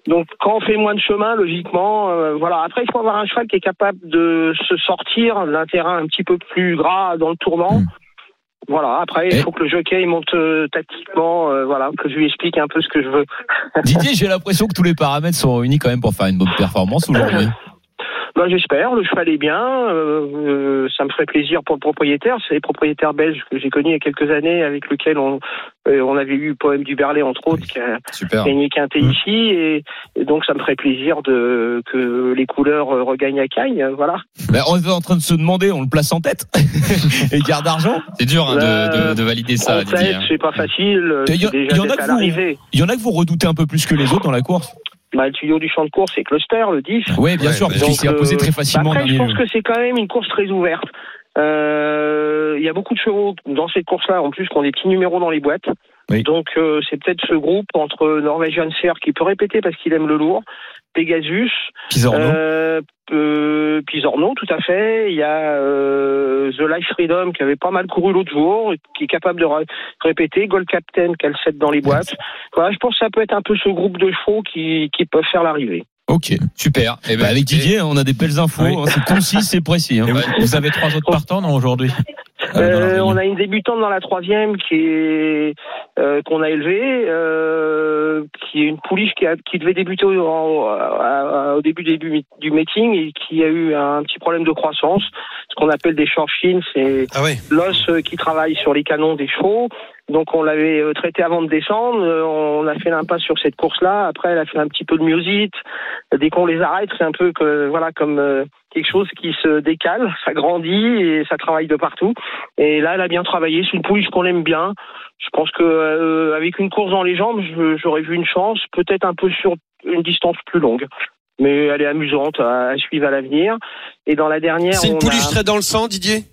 Donc quand on fait moins de chemin, logiquement, euh, voilà. Après, il faut avoir un cheval qui est capable de se sortir d'un terrain un petit peu plus gras dans le tournant. Mm. Voilà. Après, il faut que le jockey il monte euh, tactiquement, euh, voilà, que je lui explique un peu ce que je veux. Didier, j'ai l'impression que tous les paramètres sont réunis quand même pour faire une bonne performance aujourd'hui. Ben, j'espère. Le cheval est bien. euh, euh, ça me ferait plaisir pour le propriétaire. C'est les propriétaires belges que j'ai connus il y a quelques années, avec lesquels on, euh, on avait eu Poème du Berlay entre autres, qui a Super. gagné Quintet Mm. ici, et, et donc ça me ferait plaisir de que les couleurs regagnent à Cagnes. Voilà. Ben, on est en train de se demander, on le place en tête et garde d'argent. C'est dur hein, de, Euh, de, de valider ça, en Didier. tête, hein. c'est pas facile. Il y a- C'est déjà il y en a que à vous- l'arrivée. Il y en a que vous redoutez un peu plus que les autres dans la course. Bah, le tuyau du champ de course, c'est Cluster, le 10. Oui, bien Ouais, sûr, parce qu'il s'est imposé euh, très facilement. Après, je pense lieu. que c'est quand même une course très ouverte. Euh, Il y a beaucoup de chevaux dans cette course-là, en plus, qui ont des petits numéros dans les boîtes. Oui. Donc, euh, c'est peut-être ce groupe entre Norwegian Ser qui peut répéter parce qu'il aime le lourd, Pegasus, Pisorno. euh, euh, Pisorno, tout à fait. Il y a euh, The Life Freedom qui avait pas mal couru l'autre jour, qui est capable de ré- répéter. Gold Captain qui a le 7 dans les boîtes. Voilà, je pense que ça peut être un peu ce groupe de chevaux qui, qui peuvent faire l'arrivée. Ok. Super. Eh ben, Bah, avec Didier, on a des belles infos. Oui. hein, c'est concis, c'est précis. hein. Et vous, vous avez trois autres partants non, aujourd'hui? Euh, Euh, on a une débutante dans la troisième qui est euh, qu'on a élevée, euh, qui est une pouliche qui, a- qui devait débuter au, à- au début, début du meeting et qui a eu un petit problème de croissance, ce qu'on appelle des short c'est Ah l'os qui travaille sur les canons des chevaux. Donc on l'avait euh, traité avant de descendre, euh, on a fait l'impasse sur cette course-là. Après, elle a fait un petit peu de myosite. Dès qu'on les arrête, c'est un peu que voilà comme euh, quelque chose qui se décale, ça grandit et ça travaille de partout. Et là, elle a bien travaillé. C'est une pouliche qu'on aime bien. Je pense que euh, avec une course dans les jambes, j'aurais vu une chance, peut-être un peu sur une distance plus longue. Mais elle est amusante à, à suivre à l'avenir. Et dans la dernière, C'est une pouliche a... très dans le sang, Didier?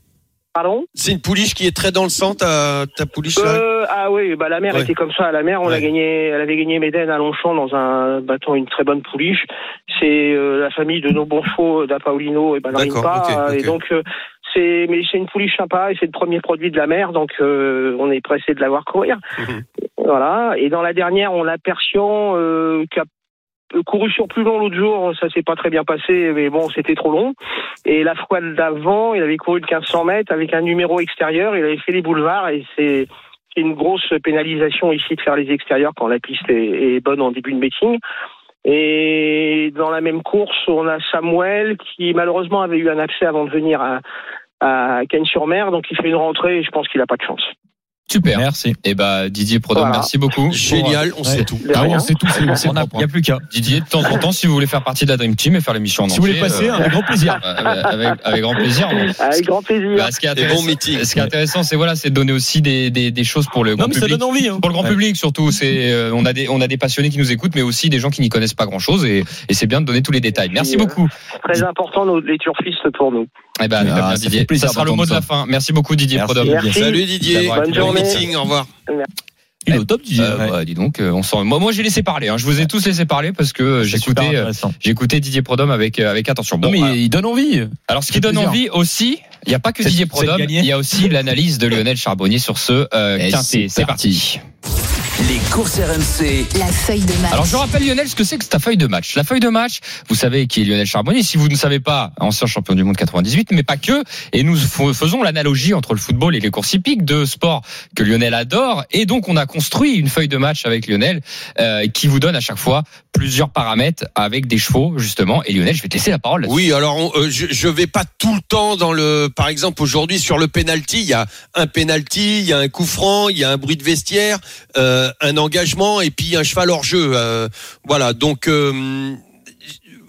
Pardon C'est une pouliche qui est très dans le sang, ta, ta pouliche Euh, ah oui, bah la mère Ouais. était comme ça. La mère, on l'a gagné, elle avait gagné Médène à Longchamp dans un bâton, une très bonne pouliche. C'est euh, la famille de nos bons chevaux, d'Apaolino et D'accord, Banarimpa. ok, Et donc euh, c'est, mais c'est une pouliche sympa et c'est le premier produit de la mère, donc euh, on est pressé de la voir courir. Mhm. Voilà. Et dans la dernière, on a Persian euh, qui a couru sur plus long l'autre jour, ça s'est pas très bien passé, mais bon, c'était trop long. Et la fois d'avant, il avait couru de 1500 mètres avec un numéro extérieur, il avait fait les boulevards et c'est une grosse pénalisation ici de faire les extérieurs quand la piste est, bonne en début de meeting. Et dans la même course, on a Samuel qui malheureusement avait eu un accès avant de venir à, à Cannes-sur-Mer, donc il fait une rentrée et je pense qu'il a pas de chance. Super. Merci. Et bah Didier Prodhomme, Voilà. merci beaucoup. Génial, on sait tout. Ah, on sait tout, c'est Il n'y a plus qu'à. Didier, de temps en temps, si vous voulez faire partie de la Dream Team et faire l'émission en Si vous voulez passer, euh, avec grand plaisir. avec, avec grand plaisir. Avec grand plaisir. Bah, ce qui est Des intéressant, ce qui est intéressant, c'est voilà, c'est de donner aussi des, des, des choses pour le grand Non, mais ça donne envie. hein. Pour le grand Ouais. public surtout, c'est euh, on a des on a des passionnés qui nous écoutent, mais aussi des gens qui n'y connaissent pas grand chose et, et c'est bien de donner tous les détails. Merci Oui, beaucoup. Très important, nos, les turfistes pour nous. Eh ben, Ah, très bien, ça Didier. Ça sera le mot de la fin. Merci beaucoup Didier. Prodhomme. Salut Didier, D'avoir été bon là. Meeting, au revoir. Il est au top, Didier. Euh, Ouais. bah, dis donc, euh, on sent. Moi, moi, j'ai laissé parler. Hein. Je vous ai tous laissé parler parce que euh, j'écoutais, j'écoutais Didier Prodhomme avec avec attention. Non, Bon, mais alors, il donne envie. alors, ce qui donne plaisir. envie aussi, il n'y a pas que Didier Prodhomme, il y a aussi l'analyse de Lionel Charbonnier sur ce euh, Et quintet. c'est C'est parti. Les courses RMC. La feuille de match. Alors je rappelle Lionel ce que c'est que ta feuille de match. La feuille de match, vous savez qui est Lionel Charbonnier. Si vous ne savez pas, ancien champion du monde 98, mais pas que. Et nous faisons l'analogie entre le football et les courses hippiques, deux sports que Lionel adore. Et donc on a construit une feuille de match avec Lionel euh, qui vous donne à chaque fois plusieurs paramètres avec des chevaux justement. Et Lionel, je vais te laisser la parole. là-dessus. Oui, alors on- euh, je, je vais pas tout le temps dans le. Par exemple, aujourd'hui sur le penalty, il y a un penalty, il y a un coup franc, il y a un bruit de vestiaire, euh, un engagement et puis un cheval hors jeu. euh, voilà, donc.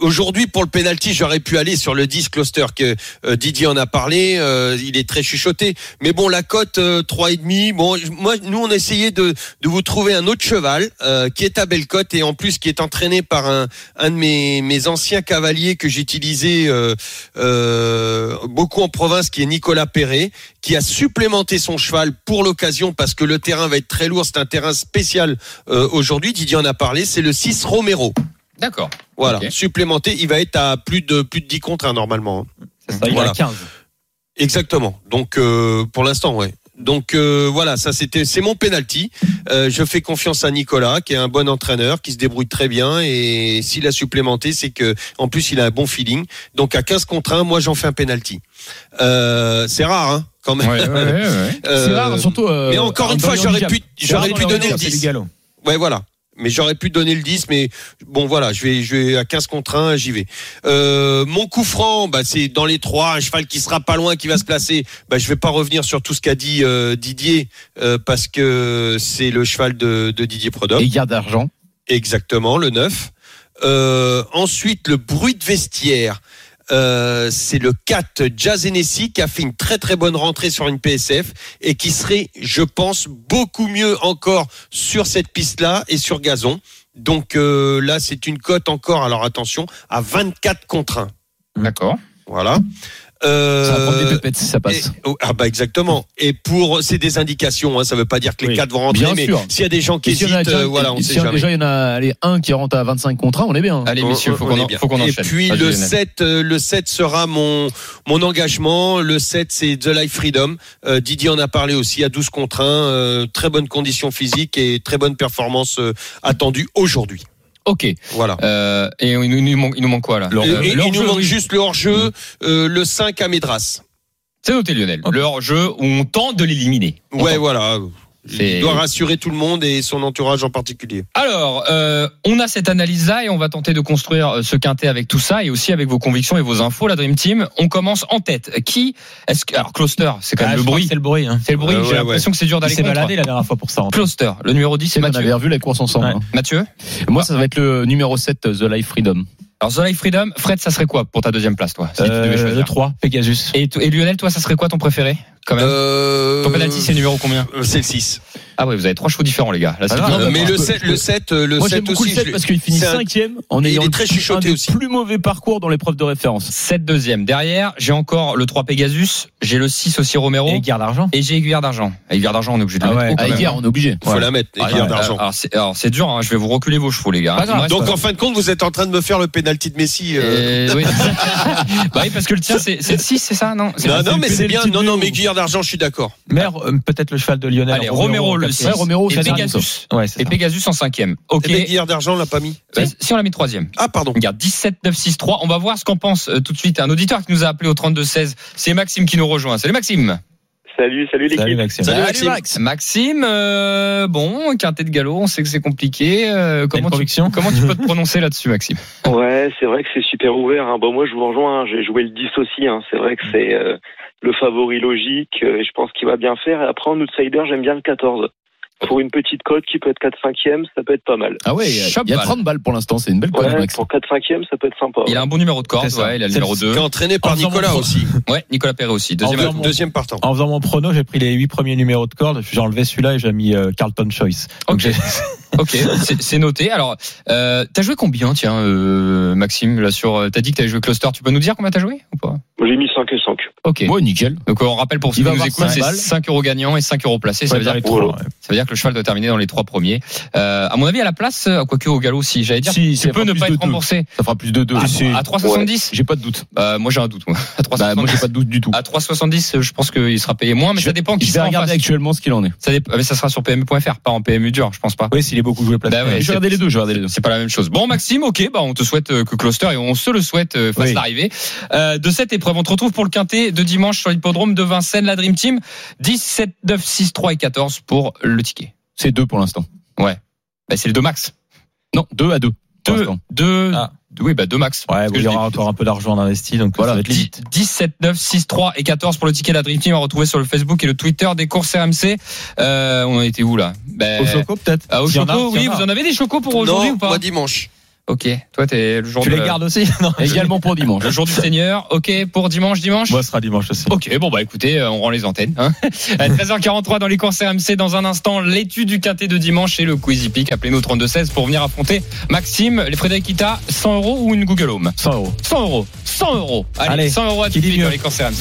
Aujourd'hui, pour le penalty, j'aurais pu aller sur le 10 cluster que euh, Didier en a parlé. euh, il est très chuchoté. Mais bon, la cote euh, 3,5. Bon, moi, nous, on a essayé de, de vous trouver un autre cheval euh, qui est à belle cote et en plus qui est entraîné par un, un de mes, mes anciens cavaliers que j'utilisais euh, beaucoup en province, qui est Nicolas Perret, qui a supplémenté son cheval pour l'occasion parce que le terrain va être très lourd. C'est un terrain spécial aujourd'hui. Didier en a parlé. C'est le 6 Romero. D'accord. Voilà, supplémenté. Il va être à plus de plus de 10 contre 1 normalement. hein. C'est ça, il Voilà. a 15. Exactement. Donc euh, pour l'instant, ouais. Donc euh, voilà, ça c'était c'est mon penalty. Euh, je fais confiance à Nicolas, qui est un bon entraîneur, qui se débrouille très bien et s'il a supplémenté, c'est que en plus il a un bon feeling. Donc à 15 contre 1, moi j'en fais un penalty. Euh, c'est rare, hein, quand même. Ouais, ouais, ouais, ouais. Euh, C'est rare, surtout. euh, mais encore une fois, j'aurais pu j'aurais pu donner le handicaps, c'est 10. du galop. Ouais, voilà. Mais j'aurais pu donner le 10, mais bon, voilà, je vais, je vais à 15 contre 1, j'y vais. Euh, mon coup franc, bah, c'est dans les trois, un cheval qui sera pas loin, qui va se placer. Bah, je vais pas revenir sur tout ce qu'a dit euh, Didier, euh, parce que c'est le cheval de, de Didier Prodhomme. Et garde d'argent. Exactement, le 9. Euh, ensuite, le bruit de vestiaire. Euh, c'est le 4 Jazz Hennessy qui a fait une très très bonne rentrée sur une PSF et qui serait, je pense, beaucoup mieux encore sur cette piste-là et sur gazon. Donc euh, là, c'est une cote encore, alors attention, à 24 contre 1. D'accord. Voilà. Euh, Ça va prendre des pépettes si ça passe. et- oh, ah bah exactement. Et pour c'est des indications, hein, ça veut pas dire que les Oui, quatre vont rentrer, bien mais sûr. s'il y a des gens qui a hésitent, déjà- euh, voilà, on et sait jamais. Déjà, il y en a allez, un qui rentre à 25 contre 1, on est bien. Allez On- messieurs, faut on qu'on est en- bien. faut qu'on Et enchaîne. puis le Lionel. 7, euh, le 7 sera mon mon engagement. Le 7 c'est The Life Freedom. Euh, Didier en a parlé aussi à 12 contre 1. euh, très bonne condition physique et très bonne performance euh, attendue aujourd'hui. Ok. Voilà. Euh, et il nous, il nous manque, il nous manque quoi là Euh, et il nous manque oui. juste le hors-jeu, euh, le 5 à Médras. C'est noté Lionel. Le hors-jeu où on tente de l'éliminer. Ouais, tente. voilà. Il doit rassurer tout le monde et son entourage en particulier. Alors, euh, on a cette analyse-là et on va tenter de construire euh, ce quintet avec tout ça et aussi avec vos convictions et vos infos, la Dream Team. On commence en tête. Qui est-ce que alors Cluster, c'est quand Ah, même je le bruit. C'est le bruit. Hein. C'est le bruit. Euh, J'ai ouais, l'impression que c'est dur Il d'aller s'est contre. baladé la dernière fois pour ça. en fait. Cluster, le numéro 10, c'est On Mathieu. avait revu la course ensemble. Ouais. hein. Mathieu. Moi, ça va être le numéro 7, The Life Freedom. Alors The Life Freedom, Fred, ça serait quoi pour ta deuxième place, toi si tu devais Euh, choisir le 3, Pegasus. et, et Lionel, toi, ça serait quoi ton préféré quand même Euh, Ton penalty, c'est numéro combien euh, C'est le 6. Ah ouais, vous avez trois chevaux différents, les gars. Là, Ah, non, Euh, mais le peux- 7, je le peux- 7, le Moi, 7 j'aime beaucoup aussi. le 7 je- parce qu'il finit c'est un- 5ème en il est ayant très chuchoté un des aussi. plus mauvais parcours dans l'épreuve de référence. 7 deuxième. Derrière, j'ai encore le 3 Pegasus, j'ai le 6 aussi Romero Et garde d'argent. et j'ai Aiguillard d'argent. Aiguillard d'argent, on est obligé de le Ah mettre ouais. même. hier, on est obligé. Il faut la mettre, Ah, d'argent. Alors c'est dur, hein, je vais vous reculer vos chevaux les gars. Donc en fin de compte, vous êtes en train de me faire le penalty de Messi. euh. Euh, oui. bah oui, parce que le tien c'est le 6, c'est ça Non, C'est Non, non, mais c'est bien. Non, non, mais guillard d'argent, je suis d'accord. Mère, euh, peut-être le cheval de Lionel. Allez, Romero le 6 quatrième. Ouais, Romero, et c'est Pegasus. Ouais, c'est Et. Pegasus en cinquième. Ok. Eh ben, guillard d'argent, on l'a pas mis. Si on l'a mis troisième. Ah, pardon. Regarde, 17, 9, 6, 3. On va voir ce qu'en pense euh, tout de suite un auditeur qui nous a appelé au 32 16. C'est Maxime qui nous rejoint. Salut Maxime. Salut, salut l'équipe. Salut Maxime. Salut, Salut, Max. Maxime, euh, bon, quintet de galop, on sait que c'est compliqué. Euh, comment, tu, conviction comment tu peux te prononcer là-dessus, Maxime? Ouais, c'est vrai que c'est super ouvert. Hein. Bon, moi, je vous rejoins. hein. J'ai joué le 10 aussi. Hein. C'est vrai que c'est euh, le favori logique. euh, et je pense qu'il va bien faire. Et après, en outsider, j'aime bien le 14. Pour une petite cote qui peut être 4-5e, ça peut être pas mal. Ah ouais, il y a- il y a Chopal. 30 balles pour l'instant, c'est une belle cote, Ouais, pour 4-5e, ça peut être sympa. Il a un bon numéro de corde, ouais, il a le numéro le- 2. Qui est entraîné par En Nicolas aussi. Ouais, Nicolas Perret aussi, deuxième. En partant. En faisant mon prono, j'ai pris les huit premiers numéros de corde. J'ai enlevé celui-là et j'ai mis euh, Carlton Choice. Donc Ok. Ok, c'est c'est noté. Alors, euh, t'as joué combien, tiens, euh, Maxime, là sur, euh, t'as dit que t'avais joué cluster. Tu peux nous dire combien t'as joué ou pas? J'ai mis 5 et 5. Ok. Ouais, nickel. Donc on rappelle pour ceux qui nous écoutent, cinq c'est balles. 5 euros gagnants et 5 euros placés. Ça Ouais, veut, dire, Voilà. trois, ouais. ça veut dire que le cheval doit terminer dans les trois premiers. Euh, à mon avis, à la place, euh, quoique au galop, si j'allais dire, Si, tu ça peux ne pas être deux. remboursé. Ça fera plus de 2. À, à 3,70 J'ai pas de doute. Euh, Moi, j'ai un doute. moi. À 3,70, Bah, moi, j'ai pas de doute du tout. à 3,70, euh, je pense qu'il sera payé moins, mais Je- ça dépend qui Je vais regarder actuellement ce qu'il en est. Ça, dépend- mais ça sera sur PMU.fr, pas en PMU dur, je pense pas. Oui, beaucoup joué placé. Bah ouais, Je vais regarder les deux, je vais regarder les deux. C'est pas la même chose. Bon, Maxime, ok, bah on te souhaite euh, que Cluster et on se le souhaite euh, fasse Oui. l'arrivée euh, de cette épreuve. On te retrouve pour le quintet de dimanche sur l'hippodrome de Vincennes, la Dream Team. 10, 7, 9, 6, 3 et 14 pour le ticket. C'est deux pour l'instant. Bah, c'est les deux max. Non, 2 à 2. Pour Deux, deux, Ah. oui, bah deux max. Ouais, Parce que il y aura encore un peu d'argent investi, donc Voilà. ça va être 10, limite. 10, 7, 9, 6, 3 et 14 pour le ticket de la Dream Team à retrouver sur le Facebook et le Twitter des courses RMC. Euh, on en était où là? Ben, Au Choco, peut-être ah, au a, Choco, oui, vous en avez des chocos pour aujourd'hui ou pas? moi dimanche. Ok, toi t'es le jour Tu de les gardes aussi Non, Également pour dimanche. le jour du Seigneur. Ok, pour dimanche, dimanche. Moi, ce sera dimanche aussi. Ok, bon bah écoutez, euh, on rend les antennes. Hein. À 13h43 dans les courses RMC, dans un instant, l'étude du quintet de dimanche et le Quizy Peak. Appelez-nous au 32-16 pour venir affronter Maxime, les Frédéric Kita, 100 euros ou une Google Home 100 euros. 100 euros 100 euros Allez, Allez, 100 euros à tout qui de dit suite dans les courses RMC.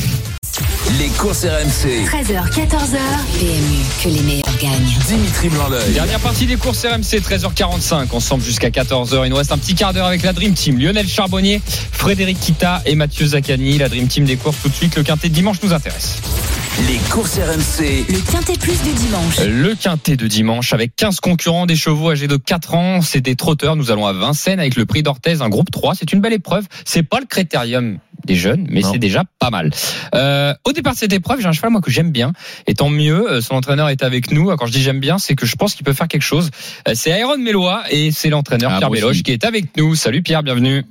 Les courses RMC. 13h, 14h. PMU, que les meilleurs gagnent. Dimitri Blanc-L'œil. Dernière partie des courses RMC, 13h45. Ensemble jusqu'à 14h. Il nous reste un petit quart d'heure avec la Dream Team. Lionel Charbonnier, Frédéric Kita et Mathieu Zaccani. La Dream Team des courses tout de suite. Le quintet de dimanche nous intéresse. Les courses RMC. Le quintet plus du dimanche. Le quintet de dimanche avec 15 concurrents, des chevaux âgés de 4 ans, c'est des trotteurs. Nous allons à Vincennes avec le prix d'Orthez, un groupe 3. C'est une belle épreuve. C'est pas le critérium des jeunes, mais c'est déjà pas mal. Euh, au départ de cette épreuve, j'ai un cheval moi que j'aime bien, et tant mieux. euh, Son entraîneur est avec nous. Quand je dis j'aime bien, c'est que je pense qu'il peut faire quelque chose. Euh, C'est Aaron Mélois et c'est l'entraîneur Ah, Pierre. Béloche qui est avec nous. Salut Pierre, bienvenue.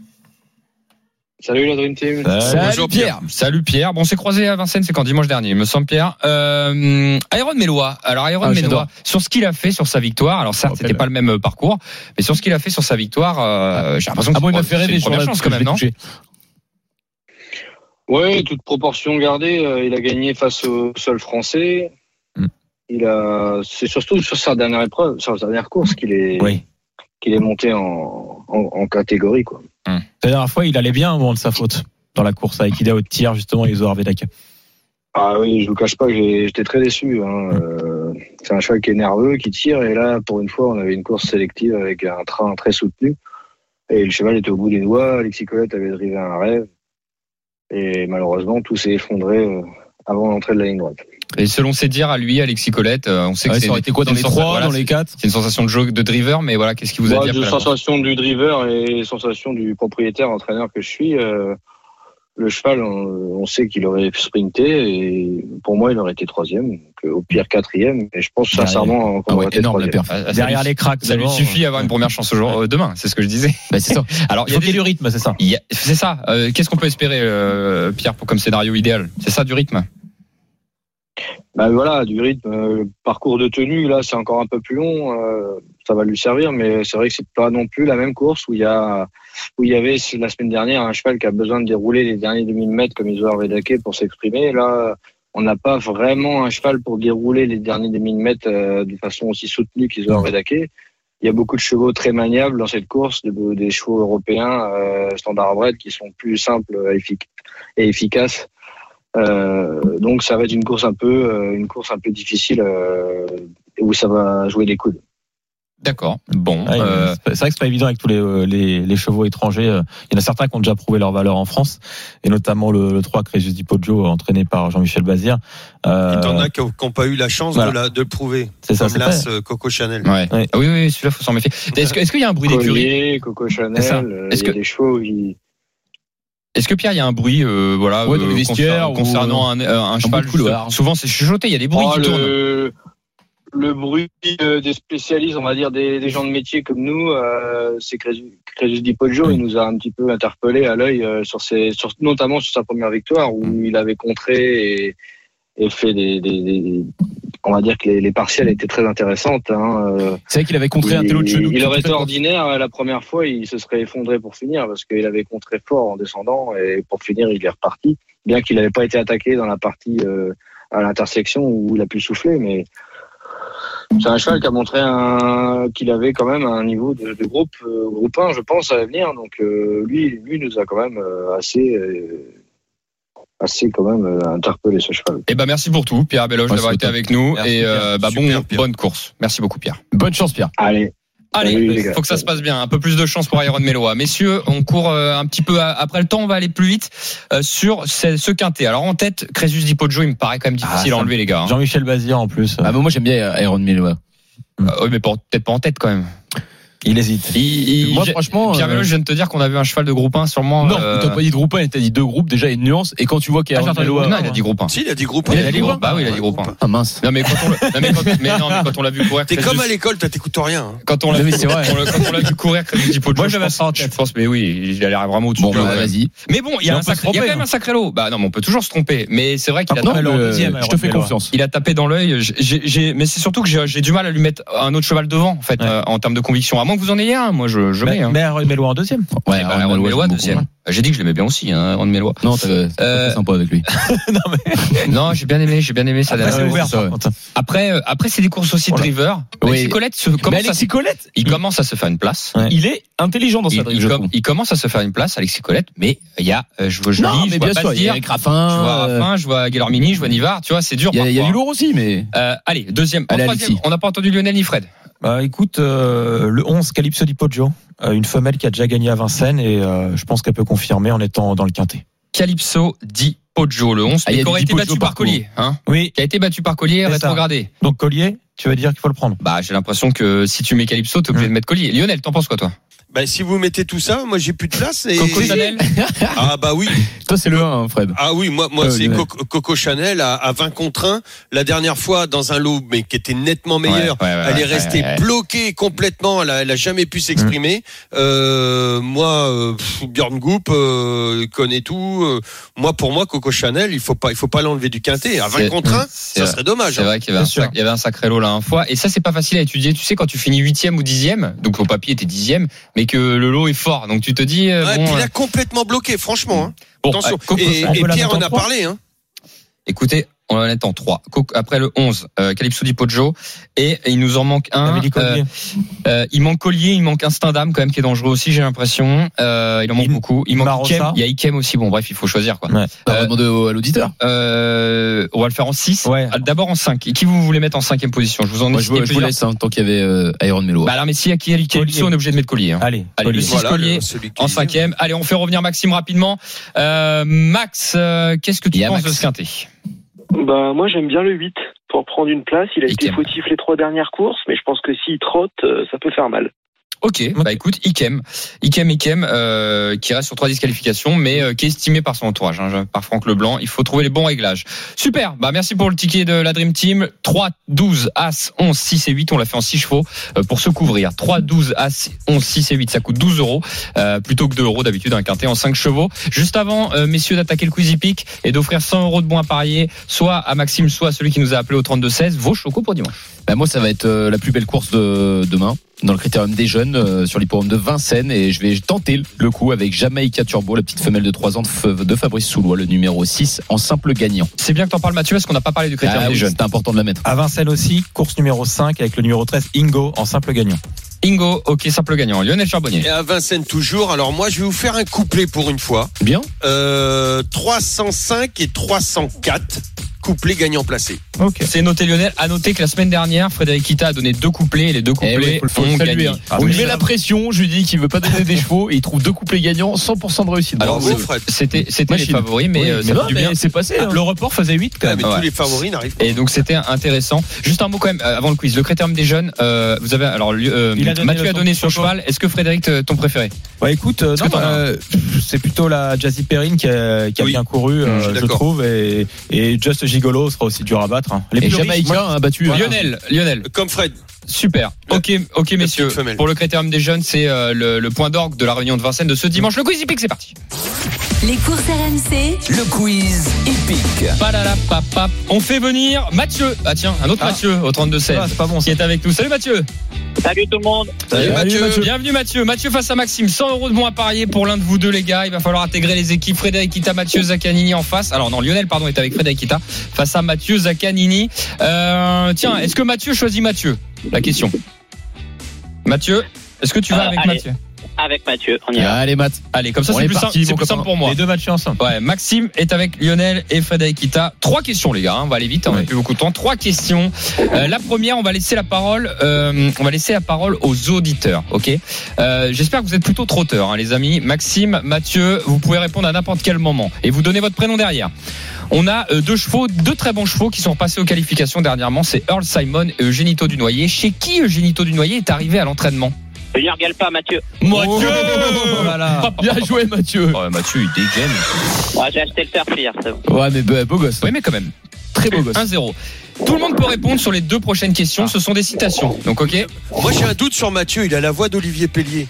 Salut la Dream Team. Salut. Salut Pierre. Salut Pierre. Bon, on s'est croisé à Vincennes, c'est quand dimanche dernier, il me semble Pierre. Euh, Aaron Mélois. Alors Aaron Ah, Mélois, sur ce qu'il a fait sur sa victoire. Alors certes, c'était pas le même euh, parcours, mais sur ce qu'il a fait sur sa victoire, euh, j'ai l'impression que Ah, moi, il m'a c'est fait une rêver sur première la chance que quand même, non. Ouais, toute proportion gardée, euh, il a gagné face au seul français. Mm. Il a, c'est surtout sur sa dernière épreuve, sur sa dernière course qu'il est, Oui. Qu'il est monté en, en, en catégorie, quoi. La dernière fois, il allait bien au moment de sa faute dans la course avec Ida au tir, justement, et Zohar Vedaka. Ah oui, je vous cache pas que j'étais très déçu. Hein. Euh, c'est un cheval qui est nerveux, qui tire, et là, pour une fois, on avait une course sélective avec un train très soutenu. Et le cheval était au bout des doigts. Alexis Colette avait drivé un rêve. Et malheureusement, tout s'est effondré euh, avant l'entrée de la ligne droite. Et selon ses dires à lui, Alexis Colette, euh, on sait que Ouais, c'est ça aurait été quoi dans c'est les une sens- 3, voilà, dans les c'est- 4 C'est une sensation de jeu de driver, mais voilà, qu'est-ce qu'il vous a Moi, dit sensation du driver et sensation du propriétaire, entraîneur que je suis, euh, le cheval, on, on sait qu'il aurait sprinté et pour moi, il aurait été troisième, donc, euh, au pire quatrième. Et je pense sincèrement qu'on Ah ouais, aurait été énorme troisième. perf. Ah, Derrière les cracks, Ça lui suffit d'avoir une première chance aujourd'hui, euh, demain, c'est ce que je disais. Bah, c'est ça. Alors, Il y a qu'il y ait des- du rythme, c'est ça. c'est ça. Euh, Qu'est-ce qu'on peut espérer, euh, Pierre, pour comme scénario idéal? C'est ça du rythme? Bah voilà, du rythme, euh, parcours de tenue, là, c'est encore un peu plus long. euh, ça va lui servir, mais c'est vrai que c'est pas non plus la même course où il y a où il y avait la semaine dernière un cheval qui a besoin de dérouler les derniers 2000 mètres comme Isoar Vedake pour s'exprimer. Là, on n'a pas vraiment un cheval pour dérouler les derniers 2000 mètres euh, de façon aussi soutenue qu'Isoar Vedake. Il y a beaucoup de chevaux très maniables dans cette course, de- des chevaux européens euh, standard bred qui sont plus simples et efficaces. Euh, donc ça va être une course un peu euh, une course un peu difficile euh, où ça va jouer des coudes. D'accord. Bon. Ouais, euh, c'est vrai que c'est pas évident avec tous les, euh, les, les chevaux étrangers. Il y en a certains qui ont déjà prouvé leur valeur en France, et notamment le, le 3 Crésus Di Poggio, entraîné par Jean-Michel Bazir. Euh, Il y en a qui n'ont pas eu la chance voilà. de, la- de le prouver. c'est ça, c'est l'As euh, Coco Chanel. ouais. Ouais. Ah oui, oui, celui-là, faut s'en méfier. Est-ce que- est-ce qu'il y a un bruit d'écurie? Coco. Chanel, euh, Est-ce que- des chevaux Est-ce que Pierre, il y a un bruit, euh, voilà, Ouais, dans les euh, vestiaires concernant, ou, concernant un, euh, cheval couloir. Souvent, c'est chuchoté. Il y a des bruits Oh, qui tournent. Le, bruit euh, des spécialistes, on va dire des, des gens de métier comme nous, euh, c'est Crésus Di Poggio, il nous a un petit peu interpellé à l'œil euh, sur ses, sur, notamment sur sa première victoire où il avait contré et, et fait des, des, des- on va dire que les, les partiels étaient très intéressantes. Hein, euh, C'est vrai qu'il avait contré un il, télo de genou. il aurait été ordinaire la première fois, il se serait effondré pour finir parce qu'il avait contré fort en descendant et pour finir il est reparti. Bien qu'il n'avait pas été attaqué dans la partie à l'intersection où il a pu souffler, mais c'est un cheval qui a montré un, qu'il avait quand même un niveau de, de groupe euh, groupe 1, je pense, à l'avenir. Donc euh, lui, lui nous a quand même euh, assez euh, assez quand même euh, interpellé ce cheval. Eh ben, merci pour tout, Pierre Belloche, Ouais, d'avoir été top. avec nous. Merci, et euh, bah, bon, bonne course. Merci beaucoup, Pierre. Bonne chance, Pierre. Allez, Allez, Salut, les gars. faut que ça se passe bien. Un peu plus de chance pour Iron Meloa. Messieurs, on court euh, un petit peu à- après le temps. On va aller plus vite euh, sur ce, quintet. Alors en tête, Crésus Di Poggio, il me paraît quand même difficile Ah, à ça- enlever, les gars. hein. Jean-Michel Bazir en plus. Ah, bah, moi, j'aime bien Aaron Meloa. Euh, oui, mais peut-être pas en tête quand même. Il hésite. Il- il- Moi, franchement. Pierre euh, Belloche, je viens de te dire qu'on a vu un cheval de groupe 1 sûrement. Non, euh, t'as pas dit de groupe 1, t'as dit deux groupes. Déjà, il y a une nuance. Et quand tu vois ah, j'ai qu'Aaron entendu- Meloa. non, il a dit groupe 1. Si, il a dit groupe. Il a dit groupe. Bah oui, il a dit groupe 1. Ah, mince. Non mais quand on, non, mais quand, mais non, mais quand on l'a vu courir, T'es comme à l'école, toi t'écoutes rien. hein. quand on l'a vu, vrai. quand on l'a- courir, Crésus Di Poggio, Moi, je j'avais pense, ça en je pense, mais oui, il a l'air vraiment au-dessus. Bon, de bah, vas-y. Mais bon, il y a, un y a quand même hein. un sacré lot. Bah non, mais on peut toujours se tromper. Mais c'est vrai qu'il a, Par contre, tapé- euh, je te fais confiance. il a tapé dans l'œil. Mais c'est surtout que j'ai du mal à lui mettre un autre cheval devant, en fait, euh, en termes de conviction. Moins que vous en ayez un, moi je, je mets. Mais, Hein. mais Aaron Meloa en deuxième. Ouais, ben, Aaron j'aime deuxième. beaucoup. J'ai dit que je l'aimais bien aussi, hein, Aaron. Non, t'as t'as Euh, sympa avec lui. Non, j'ai bien aimé, j'ai bien aimé ça. Après, c'est ouvert. course. ça, ouais. par contre. Après, euh, après c'est des courses aussi de Voilà. driver. Oui. Alexis Colette se, Mais commence, à, Alexis Colette, il commence à se faire une place. Ouais. il est intelligent dans sa drive, il com- commence à se faire une place, Alexis Colette, mais il y a, euh, je vois je Non, lis, mais je vois bien sûr, il y a dire, Eric je vois euh, Raffin, je vois Guillermini, je vois Nivard, tu vois, c'est dur. Il y a, du lourd aussi, mais. Euh, allez, deuxième. Troisième, on n'a pas entendu Lionel ni Fred. Bah, écoute, euh, le 11, Calypso Di Poggio, euh, une femelle qui a déjà gagné à Vincennes et euh, je pense qu'elle peut confirmer en étant dans le quintet. Calypso Di Poggio, le 11, Ah, qui aurait été battu par. Collier, hein, Oui. qui a été battu par Collier, rétrogradé. Donc Collier, tu vas dire qu'il faut le prendre. Bah, j'ai l'impression que si tu mets Calypso, t'es obligé de mettre Collier. Lionel, t'en penses quoi, toi Bah, si vous mettez tout ça, moi j'ai plus de place. Et... Coco Chanel Ah bah oui. Toi, c'est le 1, hein, Fred. Ah oui, moi, moi Euh, c'est. Coco, Coco Chanel à, à 20 contre 1. La dernière fois, dans un lot, mais qui était nettement meilleur. Ouais, ouais, ouais, elle ouais, est restée ouais, ouais. bloquée complètement. Elle a, elle a jamais pu s'exprimer. Euh, moi, euh, pff, Björn Goop euh, connaît tout. Euh, moi, pour moi, Coco Chanel, il faut pas, il faut pas l'enlever du quintet. À 20 C'est- contre 1, c'est ça serait dommage. C'est hein. vrai qu'il y avait, un Bien sûr. sac- il y avait un sacré lot là fois. Et ça, c'est pas facile à étudier. Tu sais, quand tu finis huitième ou dixième, donc au papier, t'es dixième, mais que le lot est fort. Donc tu te dis, euh, Ouais, bon, puis il euh, a complètement bloqué, franchement. hein. bon, Attention. euh, Coco- et et Pierre en a parlé. Hein. écoutez, on va mettre en 3. Après le 11, euh, Calypso Di Poggio. Et il nous en manque un. Euh, euh, il manque Collier, il manque Instinct d'âme quand même qui est dangereux aussi, j'ai l'impression. Euh, il en manque Il- beaucoup. Il manque. Ikem. Il y a Ikem aussi. Bon, bref, il faut choisir quoi. Ouais. On va demander à l'auditeur. Euh, on va le faire en 6. Ouais. D'abord en 5. Et qui vous voulez mettre en cinquième position? Je vous en ai Moi, je je vous laisse, hein, tant qu'il y avait euh, Aaron Meloa. Bah alors, mais s'il y a qui Calypso, on est obligé de mettre Collier. hein. Allez, Allez, Collier. le six Voilà, Collier en est- cinquième. Allez, on fait revenir Maxime rapidement. Euh, Max, euh, qu'est-ce que tu penses Max. de ce quintet? Bah, moi, j'aime bien le 8 pour prendre une place. Il a été fautif les trois dernières courses, mais je pense que s'il trotte, euh, ça peut faire mal. Ok, bah écoute, Ikem, Ikem, Ikem, euh, qui reste sur trois disqualifications, mais euh, qui est estimé par son entourage, hein, par Franck Leblanc. Il faut trouver les bons réglages. Super, bah merci pour le ticket de la Dream Team. 3, 12, As, 11, 6 et 8. On l'a fait en 6 chevaux euh, pour se couvrir. 3, 12, As, 11, 6 et 8. Ça coûte 12 euros, euh, plutôt que 2 euros d'habitude un quintet en 5 chevaux. Juste avant, euh, messieurs, d'attaquer le Quizy Peak et d'offrir 100 euros de bons à parier, soit à Maxime, soit à celui qui nous a appelé au 32-16, vos chocos pour dimanche. Bah, moi, ça va être euh, la plus belle course de demain dans le critérium des jeunes euh, sur l'hippodrome de Vincennes et je vais tenter le coup avec Jamaïca Turbo, la petite femelle de 3 ans de, de Fabrice Soulois, le numéro 6 en simple gagnant. C'est bien que t'en parles Mathieu, parce qu'on n'a pas parlé du critérium Ah des oui, jeunes. c'est important de la mettre. À Vincennes aussi, course numéro 5 avec le numéro 13, Ingo, en simple gagnant. Ingo, ok, simple gagnant. Lionel Charbonnier. Et à Vincennes toujours. Alors moi, je vais vous faire un couplet pour une fois. Bien. Euh, 305 et 304. Couplets gagnants placés. C'est noté Lionel. À noter que la semaine dernière, Frédéric Kita a donné deux couplets et les deux Eh couplets ouais, faut le ont saluer, gagné. hein. Ah, On lui met la pression, je lui dis qu'il veut pas donner des chevaux et il trouve deux couplets gagnants, 100% de réussite. Alors, Fred. C'était c'était les favoris, mais Oui, euh, mais ça non, fait du mais bien. c'est passé. hein. Le report faisait 8 quand Ouais, même. mais Ouais. tous les favoris n'arrivent pas. Et donc c'était intéressant. Juste un mot quand même euh, avant le quiz. Le critérium des jeunes. euh, vous avez alors euh, Il a donné Mathieu a donné son cheval. Est-ce que Frédéric ton préféré? Ouais, écoute, euh, euh, c'est plutôt la Jazzy Perrine qui a, Oui. bien couru, euh, je trouve, et, et Just Gigolo sera aussi dur à battre. hein. Les Et plus riches, Jamaïcain moi- a battu. Voilà. Lionel, Lionel, Comme Fred. super. Ok, ok messieurs. Pour le critérium des jeunes, c'est euh, le, le point d'orgue de la réunion de Vincennes de ce dimanche. Le quiz hippique, c'est parti. Les courses RMC, Le quiz. Padalapapap. On fait venir Mathieu. Ah tiens, un autre Ah. Mathieu au 32 16 Ah, c'est pas bon, qui est avec nous. Salut Mathieu. Salut tout le monde. Salut, Mathieu. Bienvenue Mathieu. Mathieu face à Maxime. 100 euros de bons à parier pour l'un de vous deux les gars. Il va falloir intégrer les équipes. Frédéric Kita, Mathieu Zaccanini en face. Alors non, Lionel pardon est avec Frédéric Kita face à Mathieu Zaccanini. Euh, tiens, est-ce que Mathieu choisit Mathieu? La question. Mathieu, est-ce que tu vas Euh, avec allez. Mathieu? Avec Mathieu, on y va. Allez, Matt. Allez, comme ça c'est est plus, parti, simple, c'est plus simple pour moi. Les deux matchs ensemble. Ouais, Maxime est avec Lionel et Frédéric Kita. Trois questions, les gars. hein. On va aller vite. On n'a plus beaucoup de temps. Trois questions. Euh, la première, on va laisser la parole. euh, on va laisser la parole aux auditeurs. Ok? Euh, J'espère que vous êtes plutôt trotteurs, hein, les amis. Maxime, Mathieu, vous pouvez répondre à n'importe quel moment et vous donnez votre prénom derrière. On a euh, deux chevaux, deux très bons chevaux qui sont passés aux qualifications dernièrement. C'est Earl Simon et Eugénito Dunoyer. Chez qui Eugénito Dunoyer est arrivé à l'entraînement? Ne regarde pas Mathieu. Mathieu Voilà. Bien joué, Mathieu. Oh, Mathieu, il dégaine. Ouais, j'ai acheté le c'est bon. Ouais, mais beau, beau gosse. Oui, mais quand même. Très beau gosse. 1-0. Tout le monde peut répondre sur les deux prochaines questions. Ce sont des citations. Donc, ok. Moi, j'ai un doute sur Mathieu. Il a la voix d'Olivier Pellier.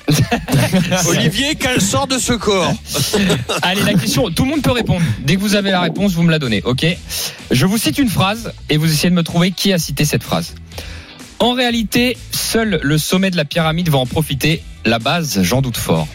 Olivier, qu'elle sort de ce corps. Allez, la question. Tout le monde peut répondre. Dès que vous avez la réponse, vous me la donnez. Ok. Je vous cite une phrase et vous essayez de me trouver qui a cité cette phrase. En réalité, seul le sommet de la pyramide va en profiter. La base, j'en doute fort.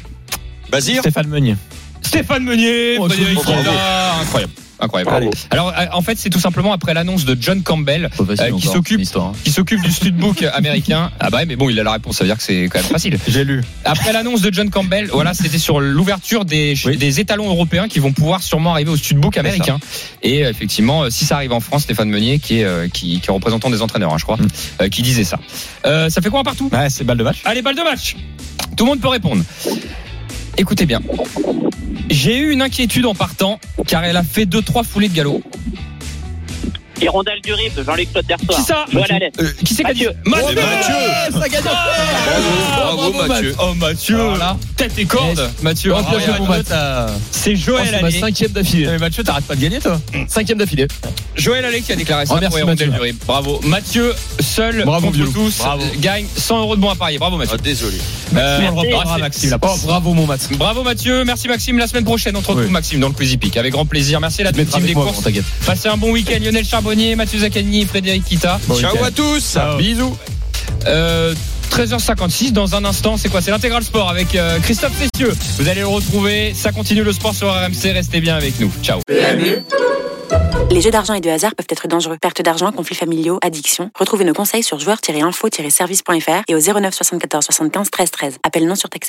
Basir. Stéphane Meunier. Stéphane Meunier, Oh, Frédéric incroyable. Incroyable. Bravo. Alors, euh, en fait, c'est tout simplement après l'annonce de John Campbell, facile Euh, qui s'occupe- hein. qui s'occupe du studbook américain. Ah bah, ouais, mais bon, il a la réponse, ça veut dire que c'est quand même facile. J'ai lu. Après l'annonce de John Campbell, voilà, c'était sur l'ouverture des, Oui. des étalons européens qui vont pouvoir sûrement arriver au studbook américain. Et euh, effectivement, si ça arrive en France, Stéphane Meunier, qui est, qui, qui est représentant des entraîneurs, hein, je crois, Mm. euh, qui disait ça. Euh, ça fait quoi partout? Ouais, c'est balle de match. Allez, balle de match. Tout le monde peut répondre. Écoutez bien. J'ai eu une inquiétude en partant, car elle a fait deux trois foulées de galop. Hirondelle du Rip, Jean-Luc Claude. Qui ça Joël Allais. Qui c'est Mathieu. Mathieu Mathieu. Ça gagne. Bravo, bravo, Mathieu. Oh Mathieu Alors là. Tête et corde Mathieu Oh, Matt. C'est Oh, Joël Allais cinquième d'affilée. Mais Mathieu, t'arrêtes pas de gagner, toi. Cinquième d'affilée. Joël Allais qui a déclaré ça Oh, merci, pour Hirondelle Mathieu. du Rip. Bravo Mathieu seul Bravo, contre tous Bravo. gagne 100 euros de bons à parier Bravo Mathieu Ah, désolé. Euh, Oh, bravo, mon Matt. Bravo Mathieu, merci Maxime. La semaine prochaine, on te retrouve. Maxime dans le Quizy Peak. Avec grand plaisir. Merci à la team des courses. bon. Passez un bon week-end. Lionel Charbonnier, Mathieu Zaccani, Frédéric Kita. Bon Ciao week-end. à tous. Ciao. Bisous. Euh, 13h56 dans un instant, c'est quoi? C'est l'intégral sport avec euh, Christophe Cessieux. Vous allez le retrouver. Ça continue le sport sur RMC. Restez bien avec nous. Ciao. Les jeux d'argent et de hasard peuvent être dangereux. Perte d'argent, conflits familiaux, addiction. Retrouvez nos conseils sur joueurs-info-service.fr et au 09 74 75 13 13. Appel non surtaxé.